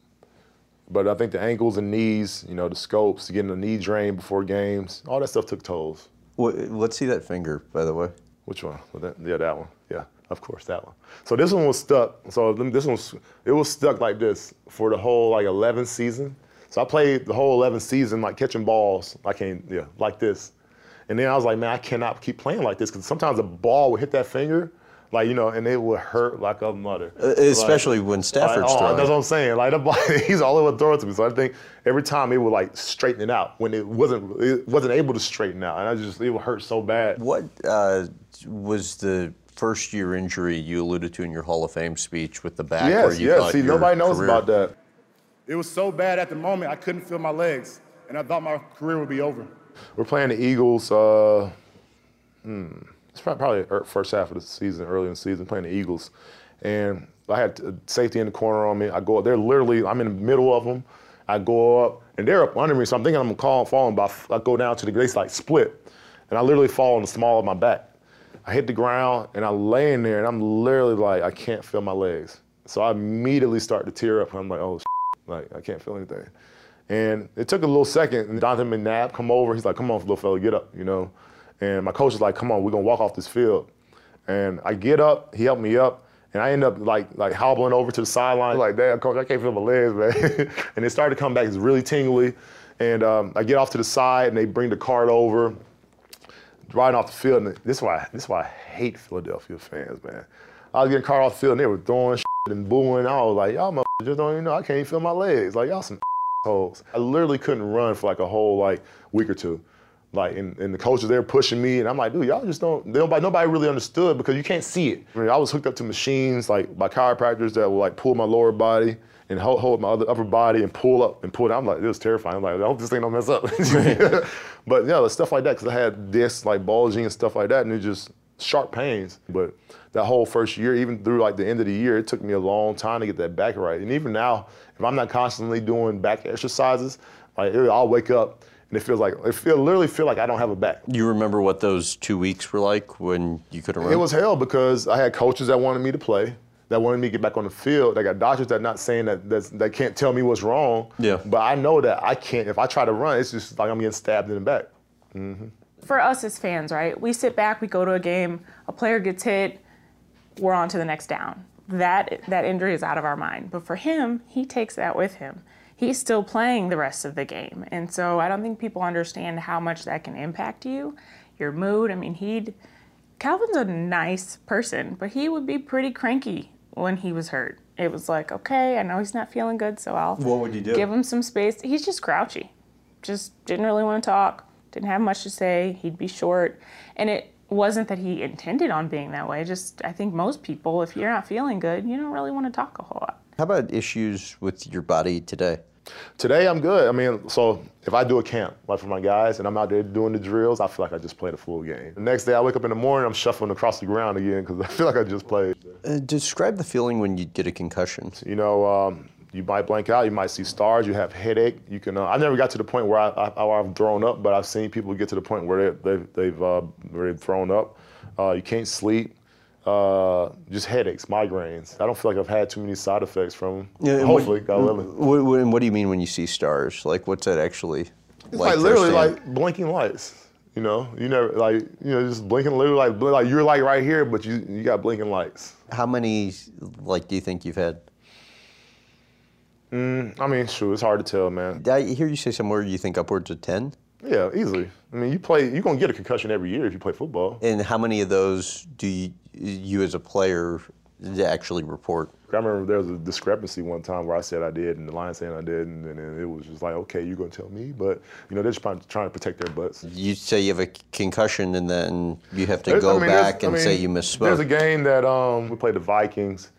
but I think the ankles and knees, you know, the scopes, getting the knee drained before games, all that stuff took tolls. Well, let's see that finger, by the way. Which one? Well, that, yeah, that one. Yeah, of course, that one. So this one was stuck. So this one, was, it was stuck like this for the whole like 11 season. So I played the whole 11 season like catching balls, like yeah, like this. And then I was like, man, I cannot keep playing like this because sometimes a ball would hit that finger like you know, and it would hurt like a mother. Uh, especially like, when Stafford's like, oh, throwing. That's what I'm saying. Like the he's all over throwing to me. So I think every time it would like straighten it out when it wasn't it wasn't able to straighten out, and I just it would hurt so bad. What uh, was the first year injury you alluded to in your Hall of Fame speech with the back? Yes, yes. See, nobody knows career... about that. It was so bad at the moment I couldn't feel my legs, and I thought my career would be over. We're playing the Eagles. Uh, hmm it's probably er, first half of the season, early in the season, playing the Eagles, and I had safety in the corner on me. I go, up, they're literally, I'm in the middle of them. I go up, and they're up under me, so I'm thinking I'm call, falling, but I go down to the, they like split, and I literally fall on the small of my back. I hit the ground, and I'm laying there, and I'm literally like, I can't feel my legs. So I immediately start to tear up, and I'm like, oh, like, I can't feel anything. And it took a little second, and Jonathan McNabb come over, he's like, come on, little fella, get up, you know. And my coach is like, come on, we're gonna walk off this field. And I get up, he helped me up, and I end up like like hobbling over to the sideline, like, damn, coach, I can't feel my legs, man. and it started to come back, it's really tingly. And um, I get off to the side, and they bring the cart over, riding off the field. And this is why this is why I hate Philadelphia fans, man. I was getting cart off the field, and they were throwing and booing. I was like, y'all just don't even know. I can't even feel my legs. Like y'all some holes. I literally couldn't run for like a whole like week or two. Like, and, and the coaches there pushing me, and I'm like, dude, y'all just don't. Nobody, nobody really understood because you can't see it. I, mean, I was hooked up to machines like by chiropractors that will like pull my lower body and hold, hold my other upper body and pull up and pull down. I'm like, this was terrifying. I'm like, I hope this thing don't mess up. but yeah, the stuff like that because I had discs like bulging and stuff like that, and it just sharp pains. But that whole first year, even through like the end of the year, it took me a long time to get that back right. And even now, if I'm not constantly doing back exercises, like I'll wake up and it feels like it feel literally feel like I don't have a back. You remember what those two weeks were like when you couldn't run? It was hell because I had coaches that wanted me to play, that wanted me to get back on the field. I got doctors that not saying that that can't tell me what's wrong. Yeah. But I know that I can't. If I try to run, it's just like I'm getting stabbed in the back. Mm-hmm. For us as fans, right? We sit back, we go to a game, a player gets hit, we're on to the next down. That that injury is out of our mind. But for him, he takes that with him he's still playing the rest of the game. And so I don't think people understand how much that can impact you, your mood. I mean, he'd Calvin's a nice person, but he would be pretty cranky when he was hurt. It was like, okay, I know he's not feeling good, so I'll what would you do? give him some space. He's just grouchy. Just didn't really want to talk, didn't have much to say. He'd be short. And it wasn't that he intended on being that way. Just I think most people, if you're not feeling good, you don't really want to talk a whole lot. How about issues with your body today? Today I'm good. I mean, so if I do a camp, like for my guys, and I'm out there doing the drills, I feel like I just played a full game. The next day I wake up in the morning, I'm shuffling across the ground again because I feel like I just played. Uh, describe the feeling when you get a concussion. You know, um, you might blank out, you might see stars, you have headache. You can. Uh, I never got to the point where I, I, have thrown up, but I've seen people get to the point where they, have they've, uh, where they've thrown up. Uh, you can't sleep uh, just headaches, migraines. I don't feel like I've had too many side effects from them. Hopefully, what, God willing. What, what, do you mean when you see stars? Like, what's that actually? It's like, like literally like blinking lights. You know, you never like you know just blinking literally like like you're like right here, but you you got blinking lights. How many like do you think you've had? Mm, I mean, sure, it's hard to tell, man. I hear you say somewhere you think upwards of ten. Yeah, easily. I mean, you play, you're gonna get a concussion every year if you play football. And how many of those do you, you as a player actually report? I remember there was a discrepancy one time where I said I did, and the Lions saying I didn't, and then it was just like, okay, you're gonna tell me, but you know they're just trying, trying to protect their butts. You say you have a concussion, and then you have to go I mean, back and I mean, say you misspoke. There's a game that um, we played the Vikings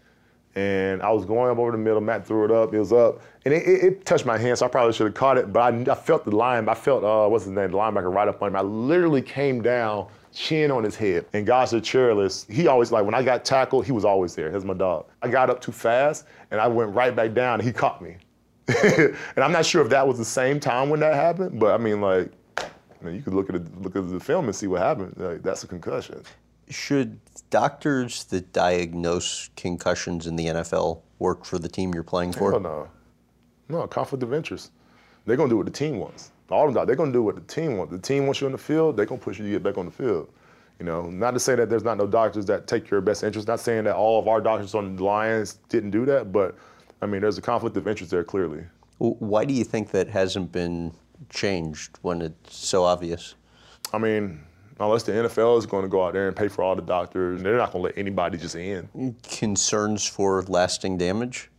and I was going up over the middle. Matt threw it up. It was up, and it, it, it touched my hand, so I probably should have caught it. But I, I felt the line. I felt uh, what's his name, the linebacker, right up on him. I literally came down, chin on his head. And guys are chairless. He always like when I got tackled, he was always there. That's my dog. I got up too fast, and I went right back down, and he caught me. and I'm not sure if that was the same time when that happened, but I mean, like, I mean, you could look at the, look at the film and see what happened. Like, that's a concussion should doctors that diagnose concussions in the NFL work for the team you're playing for? Hell no. No, conflict of interest. They're gonna do what the team wants. All them, they're gonna do what the team wants. The team wants you on the field, they're gonna push you to get back on the field. You know, not to say that there's not no doctors that take your best interest. Not saying that all of our doctors on the Lions didn't do that, but I mean, there's a conflict of interest there clearly. Why do you think that hasn't been changed when it's so obvious? I mean, unless the NFL is going to go out there and pay for all the doctors, they're not going to let anybody just in. Concerns for lasting damage?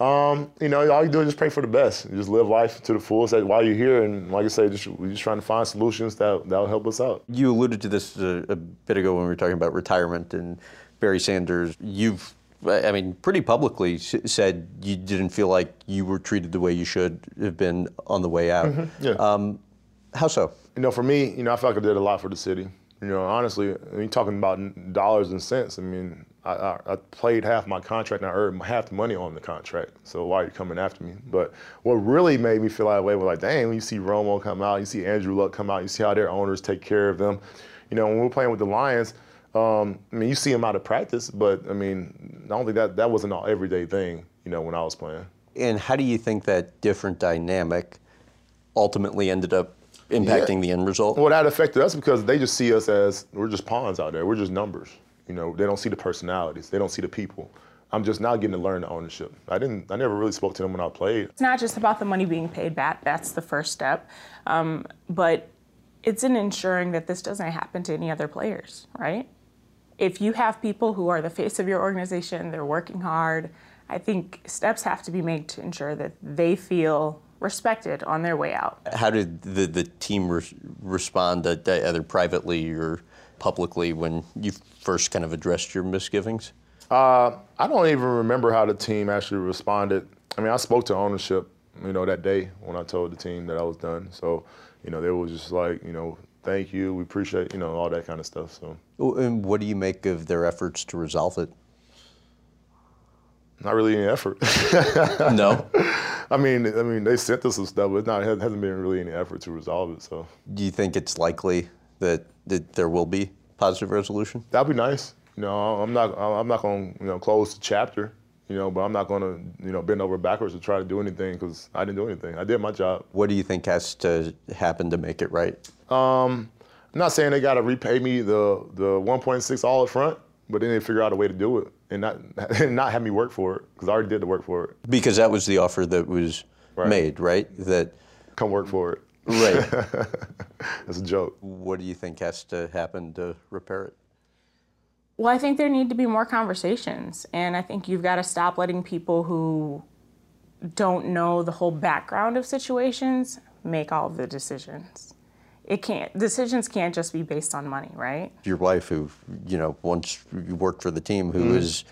Um, you know, all you do is just pray for the best. You just live life to the fullest while you're here, and like I say, just we're just trying to find solutions that that'll help us out. You alluded to this a, a bit ago when we were talking about retirement and Barry Sanders. You've I mean, pretty publicly said you didn't feel like you were treated the way you should have been on the way out. Mm-hmm. Yeah. Um, how so? You know, for me, you know, I felt like I did a lot for the city. You know, honestly, I mean, talking about dollars and cents. I mean, I, I, I, played half my contract and I earned half the money on the contract. So why are you coming after me? But what really made me feel that way was like, dang, when you see Romo come out, you see Andrew Luck come out, you see how their owners take care of them. You know, when we were playing with the Lions, um, I mean, you see them out of practice, but I mean, I don't think that that wasn't an everyday thing, you know, when I was playing. And how do you think that different dynamic ultimately ended up impacting yeah. the end result? Well, that affected us because they just see us as we're just pawns out there. We're just numbers. You know, they don't see the personalities. They don't see the people. I'm just now getting to learn the ownership. I didn't. I never really spoke to them when I played. It's not just about the money being paid back. That's the first step, um, but it's in ensuring that this doesn't happen to any other players, right? If you have people who are the face of your organization, they're working hard. I think steps have to be made to ensure that they feel respected on their way out. How did the, the team re- respond, to, either privately or publicly, when you first kind of addressed your misgivings? Uh, I don't even remember how the team actually responded. I mean, I spoke to ownership, you know, that day when I told the team that I was done. So, you know, they was just like, you know, thank you, we appreciate, you know, all that kind of stuff. So. And what do you make of their efforts to resolve it? Not really any effort. no. I mean, I mean, they sent us some stuff, but not, it hasn't been really any effort to resolve it. So. Do you think it's likely that, that there will be positive resolution? That'd be nice. You know, I'm not, I'm not going to, you know, close the chapter. You know, but I'm not going to, you know, bend over backwards to try to do anything because I didn't do anything. I did my job. What do you think has to happen to make it right? Um, I'm not saying they got to repay me the the 1.6 all up front, but then they figure out a way to do it and not and not have me work for it because I already did the work for it. Because that was the offer that was right. made, right? That come work for it. Right. That's a joke. What do you think has to happen to repair it? Well, I think there need to be more conversations, and I think you've got to stop letting people who don't know the whole background of situations make all of the decisions it can't decisions can't just be based on money, right? Your wife, who you know once you worked for the team, who mm. is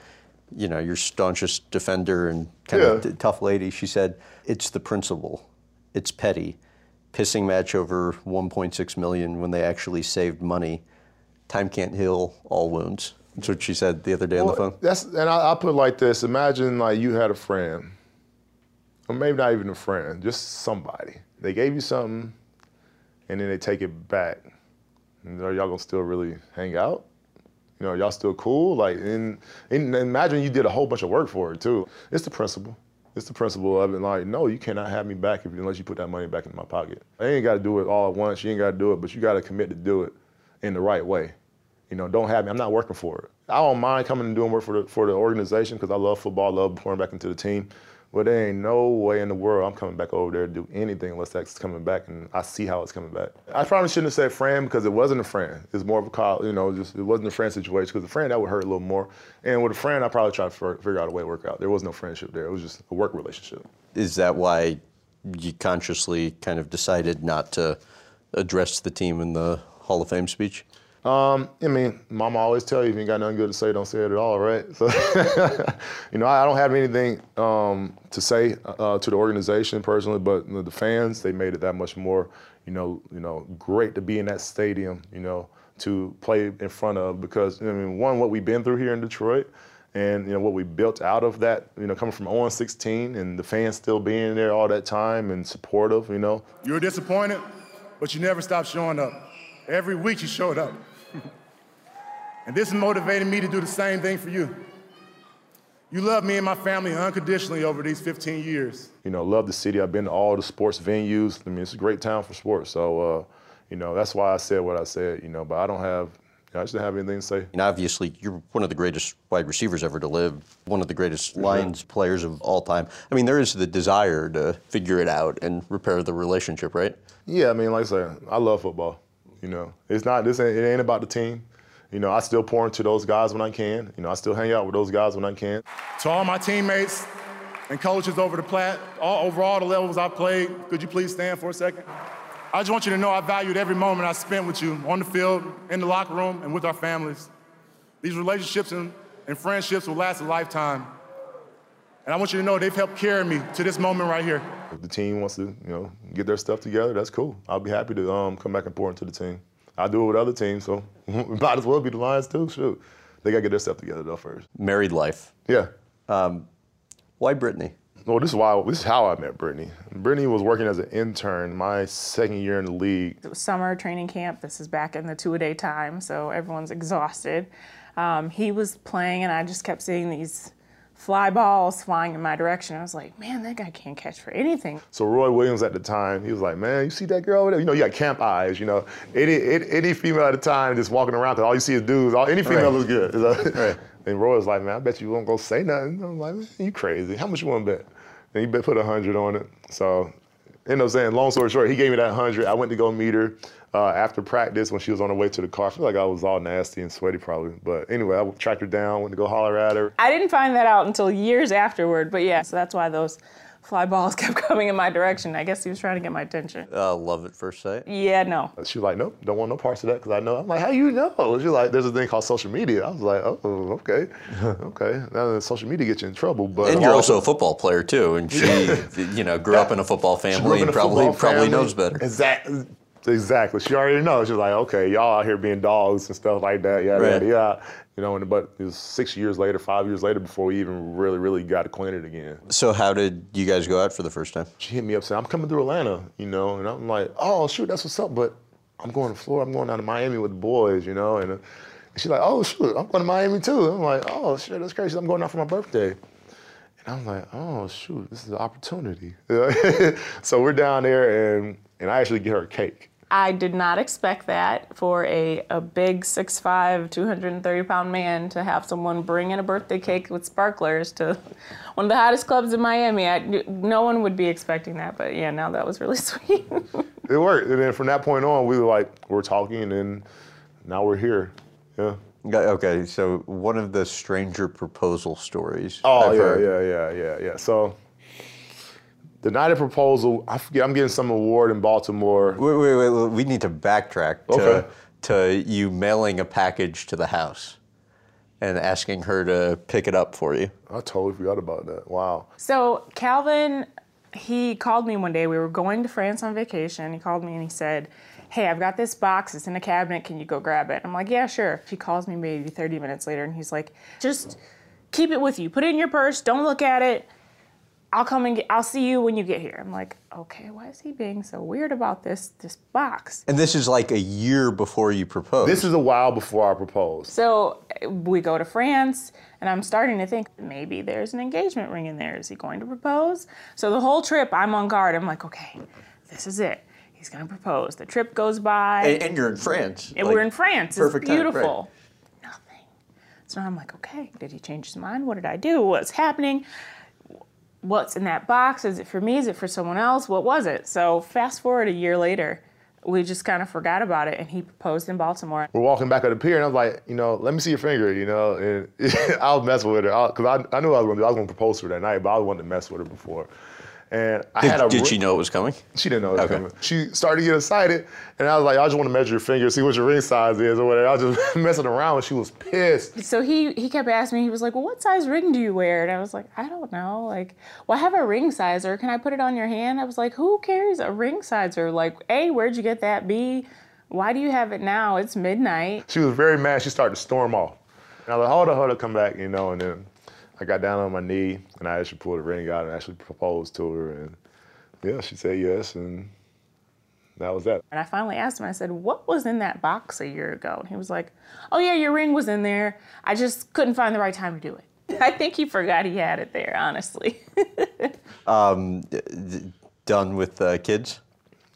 you know your staunchest defender and kind yeah. of t- tough lady, she said it's the principle, it's petty, pissing match over 1.6 million when they actually saved money. Time can't heal all wounds. That's what she said the other day well, on the phone. That's and I, I put it like this: Imagine like you had a friend, or maybe not even a friend, just somebody. They gave you something and then they take it back. And are y'all gonna still really hang out? You know, y'all still cool? Like, and, and imagine you did a whole bunch of work for it too. It's the principle. It's the principle of it. Like, no, you cannot have me back if, unless you put that money back in my pocket. I ain't got to do it all at once. You ain't got to do it, but you got to commit to do it in the right way. You know, don't have me. I'm not working for it. I don't mind coming and doing work for the for the organization because I love football, love pouring back into the team. But there ain't no way in the world I'm coming back over there to do anything unless that's coming back and I see how it's coming back. I probably shouldn't have said friend because it wasn't a friend. It's more of a call, you know, just it wasn't a friend situation because a friend that would hurt a little more. And with a friend, I probably tried to figure out a way to work out. There was no friendship there. It was just a work relationship. Is that why you consciously kind of decided not to address the team in the Hall of Fame speech? Um, I mean, Mama always tell you if you ain't got nothing good to say, don't say it at all, right? So, you know, I don't have anything um, to say uh, to the organization personally, but you know, the fans they made it that much more, you know, you know, great to be in that stadium, you know, to play in front of because I mean, one, what we've been through here in Detroit, and you know what we built out of that, you know, coming from 0 16, and the fans still being there all that time and supportive, you know. You were disappointed, but you never stopped showing up. Every week you showed up. And this motivated me to do the same thing for you. You love me and my family unconditionally over these 15 years. You know, love the city. I've been to all the sports venues. I mean, it's a great town for sports. So, uh, you know, that's why I said what I said, you know, but I don't have, you know, I just don't have anything to say. And obviously, you're one of the greatest wide receivers ever to live, one of the greatest mm-hmm. Lions players of all time. I mean, there is the desire to figure it out and repair the relationship, right? Yeah, I mean, like I said, I love football. You know, it's not this. Ain't, it ain't about the team. You know, I still pour into those guys when I can. You know, I still hang out with those guys when I can. To all my teammates and coaches over the plat, all, over all the levels I've played, could you please stand for a second? I just want you to know I valued every moment I spent with you on the field, in the locker room, and with our families. These relationships and, and friendships will last a lifetime. And I want you to know they've helped carry me to this moment right here. If the team wants to, you know, get their stuff together, that's cool. I'll be happy to um, come back and pour into the team. I do it with other teams, so might as well be the Lions too. Shoot. they gotta get their stuff together though first. Married life. Yeah. Why Brittany? Well, this is why this is how I met Brittany. Brittany was working as an intern my second year in the league. It was summer training camp. This is back in the two a day time, so everyone's exhausted. Um, he was playing, and I just kept seeing these fly balls flying in my direction. I was like, man, that guy can't catch for anything. So Roy Williams at the time, he was like, "Man, you see that girl over there? You know, you got camp eyes. You know, any any, any female at the time just walking around, cause all you see is dudes. All, any female Right. looks good." So- Right. And Roy was like, "Man, I bet you won't go say nothing." I'm like, "Man, "You crazy? How much you want to bet?" And he bet put a hundred on it. So, end up saying, long story short, he gave me that hundred. I went to go meet her. Uh, after practice, when she was on her way to the car, I feel like I was all nasty and sweaty, probably. But anyway, I tracked her down, went to go holler at her. I didn't find that out until years afterward, but yeah, so that's why those fly balls kept coming in my direction. I guess he was trying to get my attention. Uh, love at first sight. Yeah, no. She was like, nope, don't want no parts of that because I know. I'm like, how you know? She's like, there's a thing called social media. I was like, oh, okay, okay. Now social media gets you in trouble, but And you're also a football player too, and she, you know, grew up in a football She grew up family and probably probably family. knows better. Exactly. Exactly. She already knows. She's like, okay, y'all out here being dogs and stuff like that. Yeah, Right. yeah, yeah. You know, and, but it was six years later, five years later before we even really, really got acquainted again. So how did you guys go out for the first time? She hit me up saying, I'm coming through Atlanta, you know, and I'm like, oh, shoot, that's what's up, but I'm going to Florida. I'm going down to Miami with the boys, you know, and, uh, and she's like, oh, shoot, I'm going to Miami too. I'm like, oh, shit, that's crazy. I'm going out for my birthday. And I'm like, oh, shoot, this is an opportunity. so we're down there, and, and I actually get her a cake. I did not expect that for a, a big 6'5", 230 pound man to have someone bring in a birthday cake with sparklers to one of the hottest clubs in Miami. I, no one would be expecting that, but yeah, now that was really sweet. It worked. And then from that point on, we were like, we're talking, and now we're here. Yeah. Okay, so one of the stranger proposal stories. Oh I've yeah, heard. yeah, yeah, yeah, yeah. So the night of proposal, I forget. I'm getting some award in Baltimore. Wait, wait, wait, wait, We need to backtrack to, Okay. to you mailing a package to the house and asking her to pick it up for you. I totally forgot about that. Wow. So Calvin, he called me one day. We were going to France on vacation. He called me and he said, "Hey, I've got this box. It's in a cabinet. Can you go grab it?" I'm like, "Yeah, sure." He calls me maybe 30 minutes later and he's like, "Just keep it with you. Put it in your purse. Don't look at it. I'll come and get. I'll see you when you get here." I'm like, "Okay, why is he being so weird about this this box?" And this is like a year before you proposed. This is a while before I proposed. So uh, we go to France, and I'm starting to think maybe there's an engagement ring in there. Is he going to propose? So the whole trip, I'm on guard. I'm like, okay, this is it. He's going to propose. The trip goes by, and, and you're in France. and like, we're in France. It's perfect time, right. beautiful. Nothing. So I'm like, okay, did he change his mind? What did I do? What's happening? What's in that box? Is it for me? Is it for someone else? What was it? So fast forward a year later, we just kind of forgot about it, and he proposed in Baltimore. We're walking back at the pier, and I was like, you know, let me see your finger, you know. And I was messing with her because I, I knew I was going to. I was going to propose to her that night, but I wanted to mess with her before. And I had a Did, did she know it was coming? She didn't know it was Okay. coming. She started to get excited, and I was like, I just want to measure your finger, see what your ring size is or whatever. I was just messing around, and she was pissed. so he he kept asking me he was like well what size ring do you wear and i was like i don't know like well i have a ring sizer can i put it on your hand i was like who carries a ring sizer like a where'd you get that b why do you have it now it's midnight She was very mad. She started to storm off. And I was like, hold on, hold on, come back, you know. And then I got down on my knee, and I actually pulled the ring out and actually proposed to her. And yeah, she said yes, and that was that. and i finally asked him i said what was in that box a year ago and he was like oh yeah your ring was in there i just couldn't find the right time to do it i think he forgot he had it there honestly Done with uh, kids?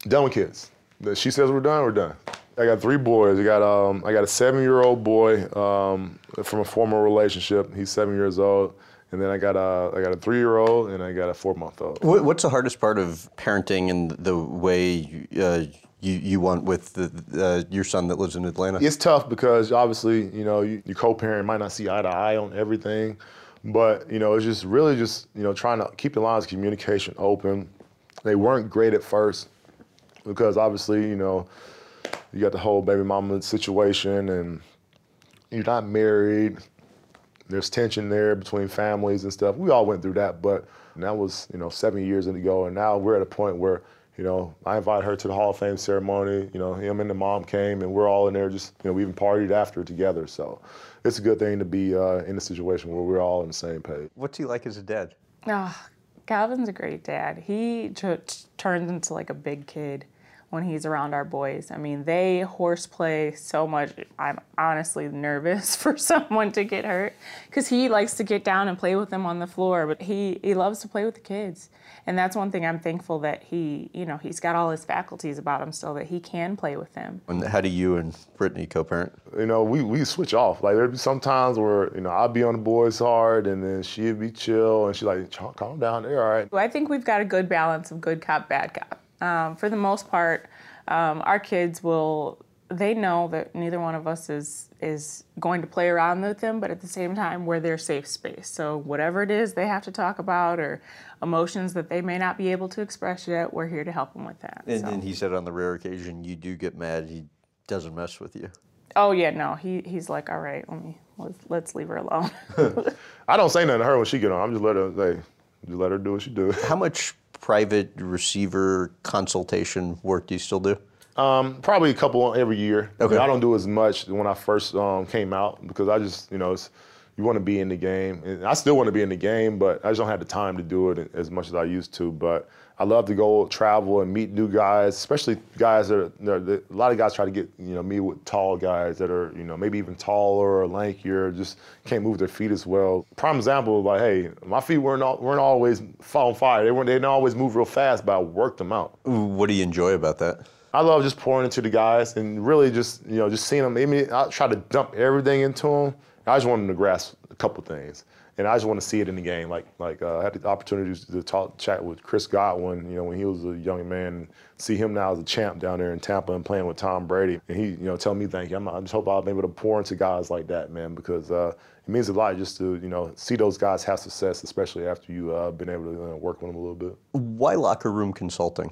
Done with kids. She says we're done, we're done. I got three boys. I got um, I got a seven-year-old boy um, from a former relationship. He's seven years old, and then I got a I got a three-year-old and I got a four-month-old. What, what's the hardest part of parenting and the way uh, you, you want with the, uh, your son that lives in Atlanta? It's tough because obviously, you know, you, your co-parent might not see eye to eye on everything, but you know, it's just really just you know trying to keep the lines of communication open. They weren't great at first because obviously, you know, you got the whole baby mama situation and you're not married. There's tension there between families and stuff. We all went through that, but that was you know seven years ago, and now we're at a point where You know, I invited her to the Hall of Fame ceremony. You know, him and the mom came, and we're all in there. Just you know, we even partied after together. So it's a good thing to be uh, in a situation where we're all on the same page. What's he like as a dad? Oh, Calvin's a great dad. He t- turns into like a big kid when he's around our boys. I mean, they horseplay so much. I'm honestly nervous for someone to get hurt because he likes to get down and play with them on the floor, but he, he loves to play with the kids. And that's one thing I'm thankful that he, you know, he's got all his faculties about him still that he can play with them. And how do you and Brittany co-parent? You know, we, we switch off. Like there'd be some times where, you know, I'd be on the boys hard and then she'd be chill and she's like, calm down, they're all right. I think we've got a good balance of good cop, bad cop. Um, for the most part, um, our kids will they know that neither one of us is is going to play around with them, but at the same time, we're their safe space. So whatever it is they have to talk about or emotions that they may not be able to express yet, we're here to help them with that. And, so. and he said on the rare occasion you do get mad, he doesn't mess with you. Oh yeah, no, he he's like, all right, let me let's, let's leave her alone. I don't say nothing to her when she get on. I'm just let her say, just let her do what she do. How much private receiver consultation work do you still do? Um, probably a couple every year. Okay. I don't do as much when I first um, came out because I just, you know, you want to be in the game. And I still want to be in the game, but I just don't have the time to do it as much as I used to. But I love to go travel and meet new guys, especially guys that, are, that a lot of guys try to get, you know, me with tall guys that are, you know, maybe even taller or lankier, just can't move their feet as well. Prime example, like, hey, my feet weren't all, weren't always on fire. They weren't they didn't always move real fast, but I worked them out. What do you enjoy about that? I love just pouring into the guys and really just you know just seeing them. I mean, I try to dump everything into them. I just wanted to grasp a couple things, and I just want to see it in the game. Like like uh, I had the opportunity to talk chat with Chris Godwin, you know, when he was a young man, see him now as a champ down there in Tampa and playing with Tom Brady, and he you know tell me thank you. I'm, I just hope I'm able to pour into guys like that, man, because uh, it means a lot just to you know see those guys have success, especially after you uh, been able to uh, work with them a little bit. Why locker room consulting?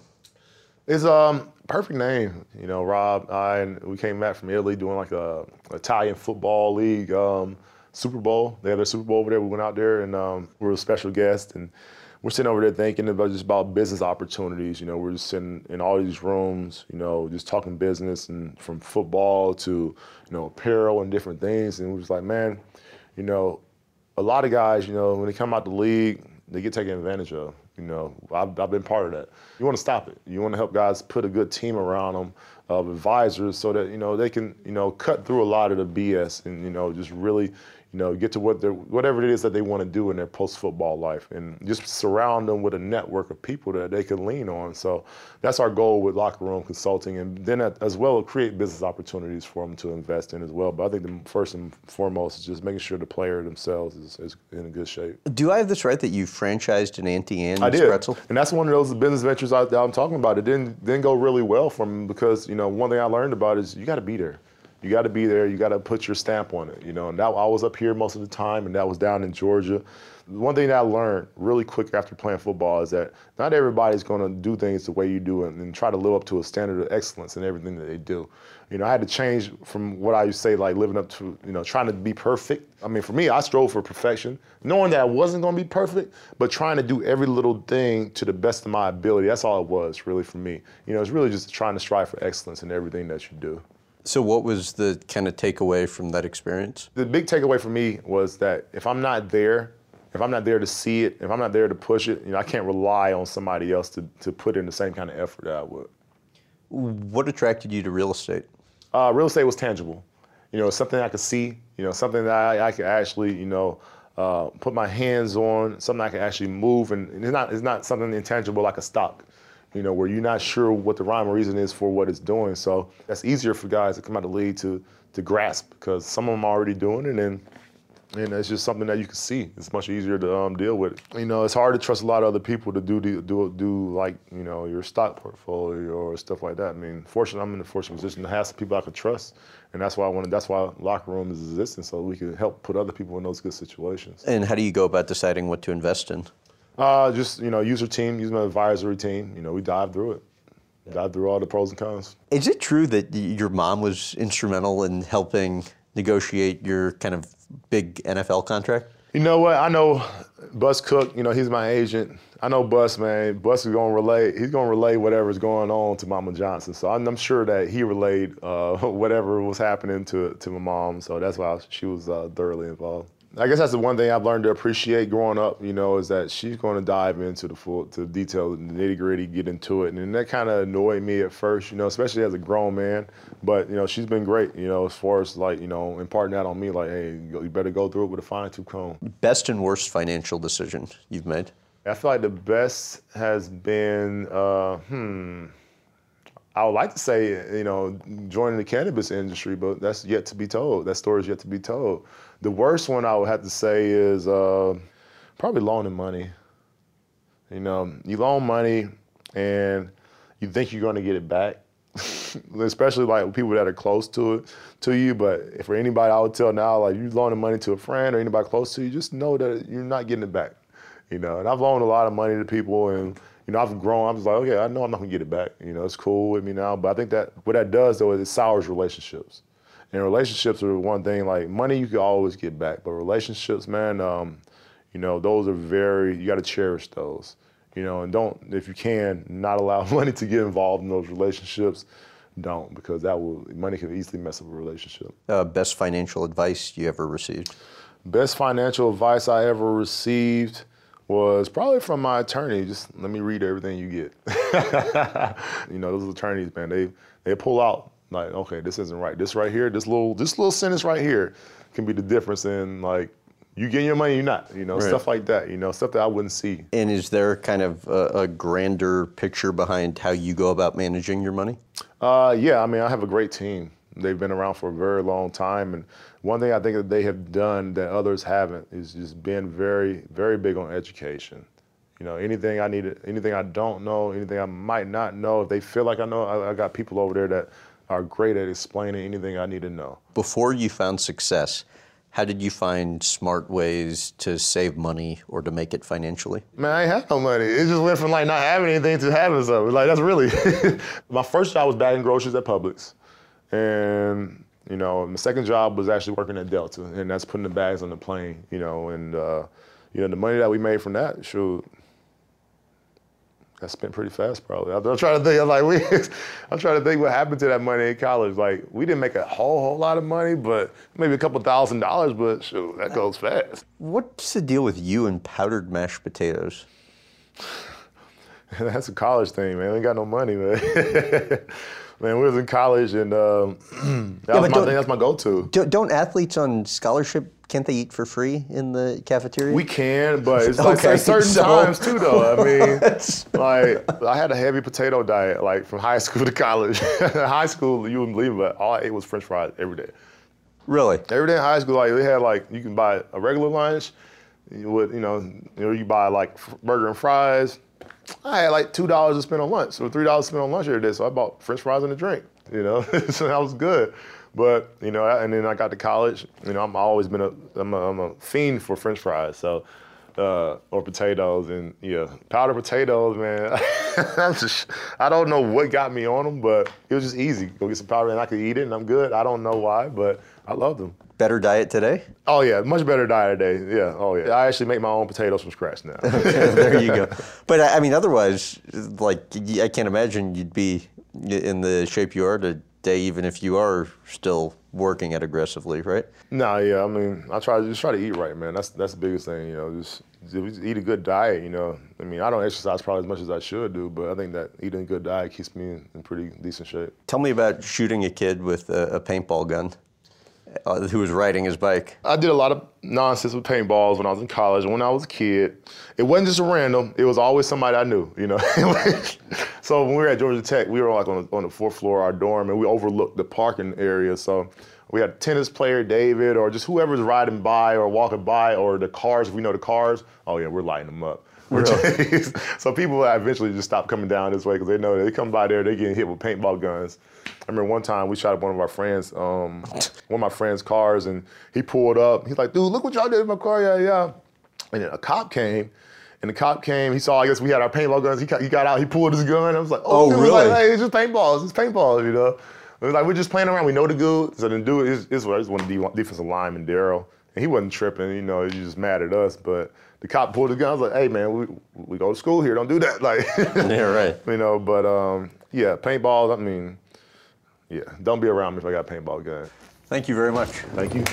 It's um perfect name. You know, Rob, I and we came back from Italy doing like a Italian football league um, Super Bowl. They had a Super Bowl over there. We went out there and um, we were a special guest and we're sitting over there thinking about just about business opportunities. You know, we're just sitting in all these rooms, you know, just talking business and from football to, you know, apparel and different things. And we're just like, man, you know, a lot of guys, you know, when they come out the league, they get taken advantage of. You know, I've, I've been part of that. You want to stop it. You want to help guys put a good team around them of uh, advisors so that you know they can you know cut through a lot of the BS and you know just really you know, get to what they're, whatever it is that they want to do in their post-football life, and just surround them with a network of people that they can lean on. So that's our goal with locker room consulting, and then as well create business opportunities for them to invest in as well. But I think the first and foremost is just making sure the player themselves is, is in a good shape. Do I have this right that you franchised an Auntie Anne's I did, pretzel? and that's one of those business ventures I, that I'm talking about. It didn't didn't go really well for me because you know one thing I learned about is you got to be there. You got to be there. You got to put your stamp on it. You know, and that, I was up here most of the time, and that was down in Georgia. One thing that I learned really quick after playing football is that not everybody's going to do things the way you do and, and try to live up to a standard of excellence in everything that they do. You know, I had to change from what I used to say, like living up to, you know, trying to be perfect. I mean, for me, I strove for perfection, knowing that I wasn't going to be perfect, but trying to do every little thing to the best of my ability. That's all it was, really, for me. You know, it's really just trying to strive for excellence in everything that you do. So, what was the kind of takeaway from that experience? The big takeaway for me was that if I'm not there, if I'm not there to see it, if I'm not there to push it, you know, I can't rely on somebody else to, to put in the same kind of effort that I would. What attracted you to real estate? Uh, real estate was tangible. You know, something I could see, you know, something that I, I could actually, you know, uh, put my hands on, something I could actually move. And it's not, it's not something intangible like a stock, you know, where you're not sure what the rhyme or reason is for what it's doing. So that's easier for guys to come out of the league to, to grasp because some of them are already doing it. And and it's just something that you can see. It's much easier to um, deal with. You know, it's hard to trust a lot of other people to do do do like you know your stock portfolio or stuff like that. I mean, fortunately, I'm in a fortunate position to have some people I can trust, and that's why I wanted. That's why locker room is existing, so we can help put other people in those good situations. And how do you go about deciding what to invest in? Uh, just you know, use your team, use my advisory team. You know, we dive through it, dive through all the pros and cons. Is it true that your mom was instrumental in helping negotiate your kind of big NFL contract? You know what? I know Bus Cook, you know, he's my agent. I know Bus, man. Bus is gonna relay. He's gonna relay whatever's going on to Mama Johnson. So I'm, I'm sure that he relayed uh, whatever was happening to to my mom. So that's why she was uh, thoroughly involved. I guess that's the one thing I've learned to appreciate growing up, you know, is that she's going to dive into the full, to the detail, the nitty gritty, get into it. And that kind of annoyed me at first, you know, especially as a grown man. But, you know, she's been great, you know, as far as like, you know, imparting that on me, like, hey, you better go through it with a fine tooth comb. Best and worst financial decision you've made? I feel like the best has been, uh, hmm, I would like to say, you know, joining the cannabis industry, but that's yet to be told. That story is yet to be told. The worst one I would have to say is uh, probably loaning money. You know, you loan money and you think you're going to get it back, especially like people that are close to it to you. But for anybody, I would tell now, like you loaning money to a friend or anybody close to you, just know that you're not getting it back. You know, and I've loaned a lot of money to people and you know, I've grown. I was like, okay, I know I'm not gonna get it back. You know, it's cool with me now. But I think that what that does though is it sours relationships. And relationships are one thing. Like money, you can always get back, but relationships, man, um, you know, those are very. You got to cherish those. You know, and don't if you can not allow money to get involved in those relationships. Don't because that will money can easily mess up a relationship. Uh, best financial advice you ever received? Best financial advice I ever received was probably from my attorney. Just let me read everything you get. you know, those attorneys, man, they they pull out like, okay, this isn't right. This right here, this little this little sentence right here can be the difference in like you getting your money, you're not. You know, right. stuff like that. You know, stuff that I wouldn't see. And is there kind of a, a grander picture behind how you go about managing your money? Uh, yeah, I mean, I have a great team. They've been around for a very long time, and one thing I think that they have done that others haven't is just been very, very big on education. You know, anything I need, anything I don't know, anything I might not know, if they feel like I know, I, I got people over there that are great at explaining anything I need to know. Before you found success, how did you find smart ways to save money or to make it financially? Man, I ain't had no money. It just went from like not having anything to having something. Like that's really my first job was bagging groceries at Publix, and you know, my second job was actually working at Delta, and that's putting the bags on the plane. You know, and uh, you know the money that we made from that, shoot, I spent pretty fast probably. I'm trying to think. I'm like, we, I'm trying to think what happened to that money in college. Like, we didn't make a whole whole lot of money, but maybe a couple thousand dollars. But shoot, that goes fast. What's the deal with you and powdered mashed potatoes? That's a college thing, man. We ain't got no money, man. Man, we was in college, and um, that yeah, was my thing. That's my go-to. Don't athletes on scholarship can't they eat for free in the cafeteria? We can, but it's like okay, certain so. times too, though. I mean, like I had a heavy potato diet, like from high school to college. high school, you wouldn't believe it, but all I ate was French fries every day. Really? Every day in high school, like they had like you can buy a regular lunch, you would you know you know you buy like burger and fries I had like two dollars to spend on lunch, or three dollars to spend on lunch every day. So I bought French fries and a drink. You know, so that was good. But you know, and then I got to college. You know, I'm always been a I'm a, I'm a fiend for French fries. So. Uh, or potatoes and yeah, powdered potatoes, man. Just, I don't know what got me on them, but it was just easy. Go get some powder and I could eat it, and I'm good. I don't know why, but I love them. Better diet today? Oh yeah, much better diet today. Yeah. Oh yeah. I actually make my own potatoes from scratch now. there you go. But I mean, otherwise, like I can't imagine you'd be in the shape you are today, even if you are still working it aggressively, right? No, yeah. I mean, I try to just try to eat right, man. That's that's the biggest thing. You know, just, just eat a good diet. You know, I mean, I don't exercise probably as much as I should do, but I think that eating a good diet keeps me in, in pretty decent shape. Tell me about shooting a kid with a, a paintball gun uh, who was riding his bike? I did a lot of nonsense with paintballs when I was in college. When I was a kid, it wasn't just random. It was always somebody I knew. You know. so when we were at Georgia Tech, we were like on the, on the fourth floor of our dorm, and we overlooked the parking area. So we had tennis player David, or just whoever's riding by or walking by, or the cars. If we know the cars, oh yeah, we're lighting them up. Really? so people eventually just stop coming down this way because they know they come by there, they getting hit with paintball guns. I remember one time we shot up one of our friends, um, one of my friends' cars, and he pulled up. He's like, "Dude, look what y'all did in my car, yeah, yeah." And then a cop came, and the cop came. He saw, I guess we had our paintball guns. He got, he got out, he pulled his gun. I was like, "Oh, oh really? Like, hey, it's just paintballs. It's paintballs, you know." It was like we're just playing around. We know the dude. So the dude is, is, is one defensive lineman, Daryl. And he wasn't tripping, you know, he was just mad at us. But the cop pulled the gun. I was like, hey, man, we, we go to school here. Don't do that. Like, yeah, right. You know, but um, yeah, paintball, I mean, yeah, don't be around me if I got a paintball gun. Thank you very much. Thank you.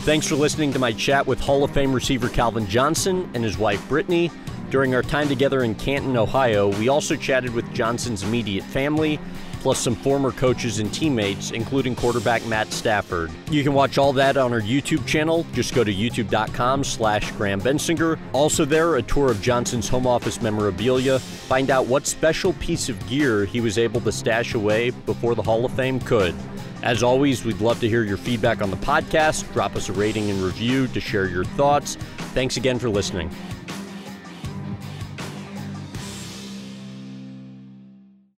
Thanks for listening to my chat with Hall of Fame receiver Calvin Johnson and his wife Brittany. During our time together in Canton, Ohio, we also chatted with Johnson's immediate family, plus some former coaches and teammates, including quarterback Matt Stafford. You can watch all that on our YouTube channel. Just go to youtube.com slash Graham Bensinger. Also there, a tour of Johnson's home office memorabilia. Find out what special piece of gear he was able to stash away before the Hall of Fame could. As always, we'd love to hear your feedback on the podcast. Drop us a rating and review to share your thoughts. Thanks again for listening.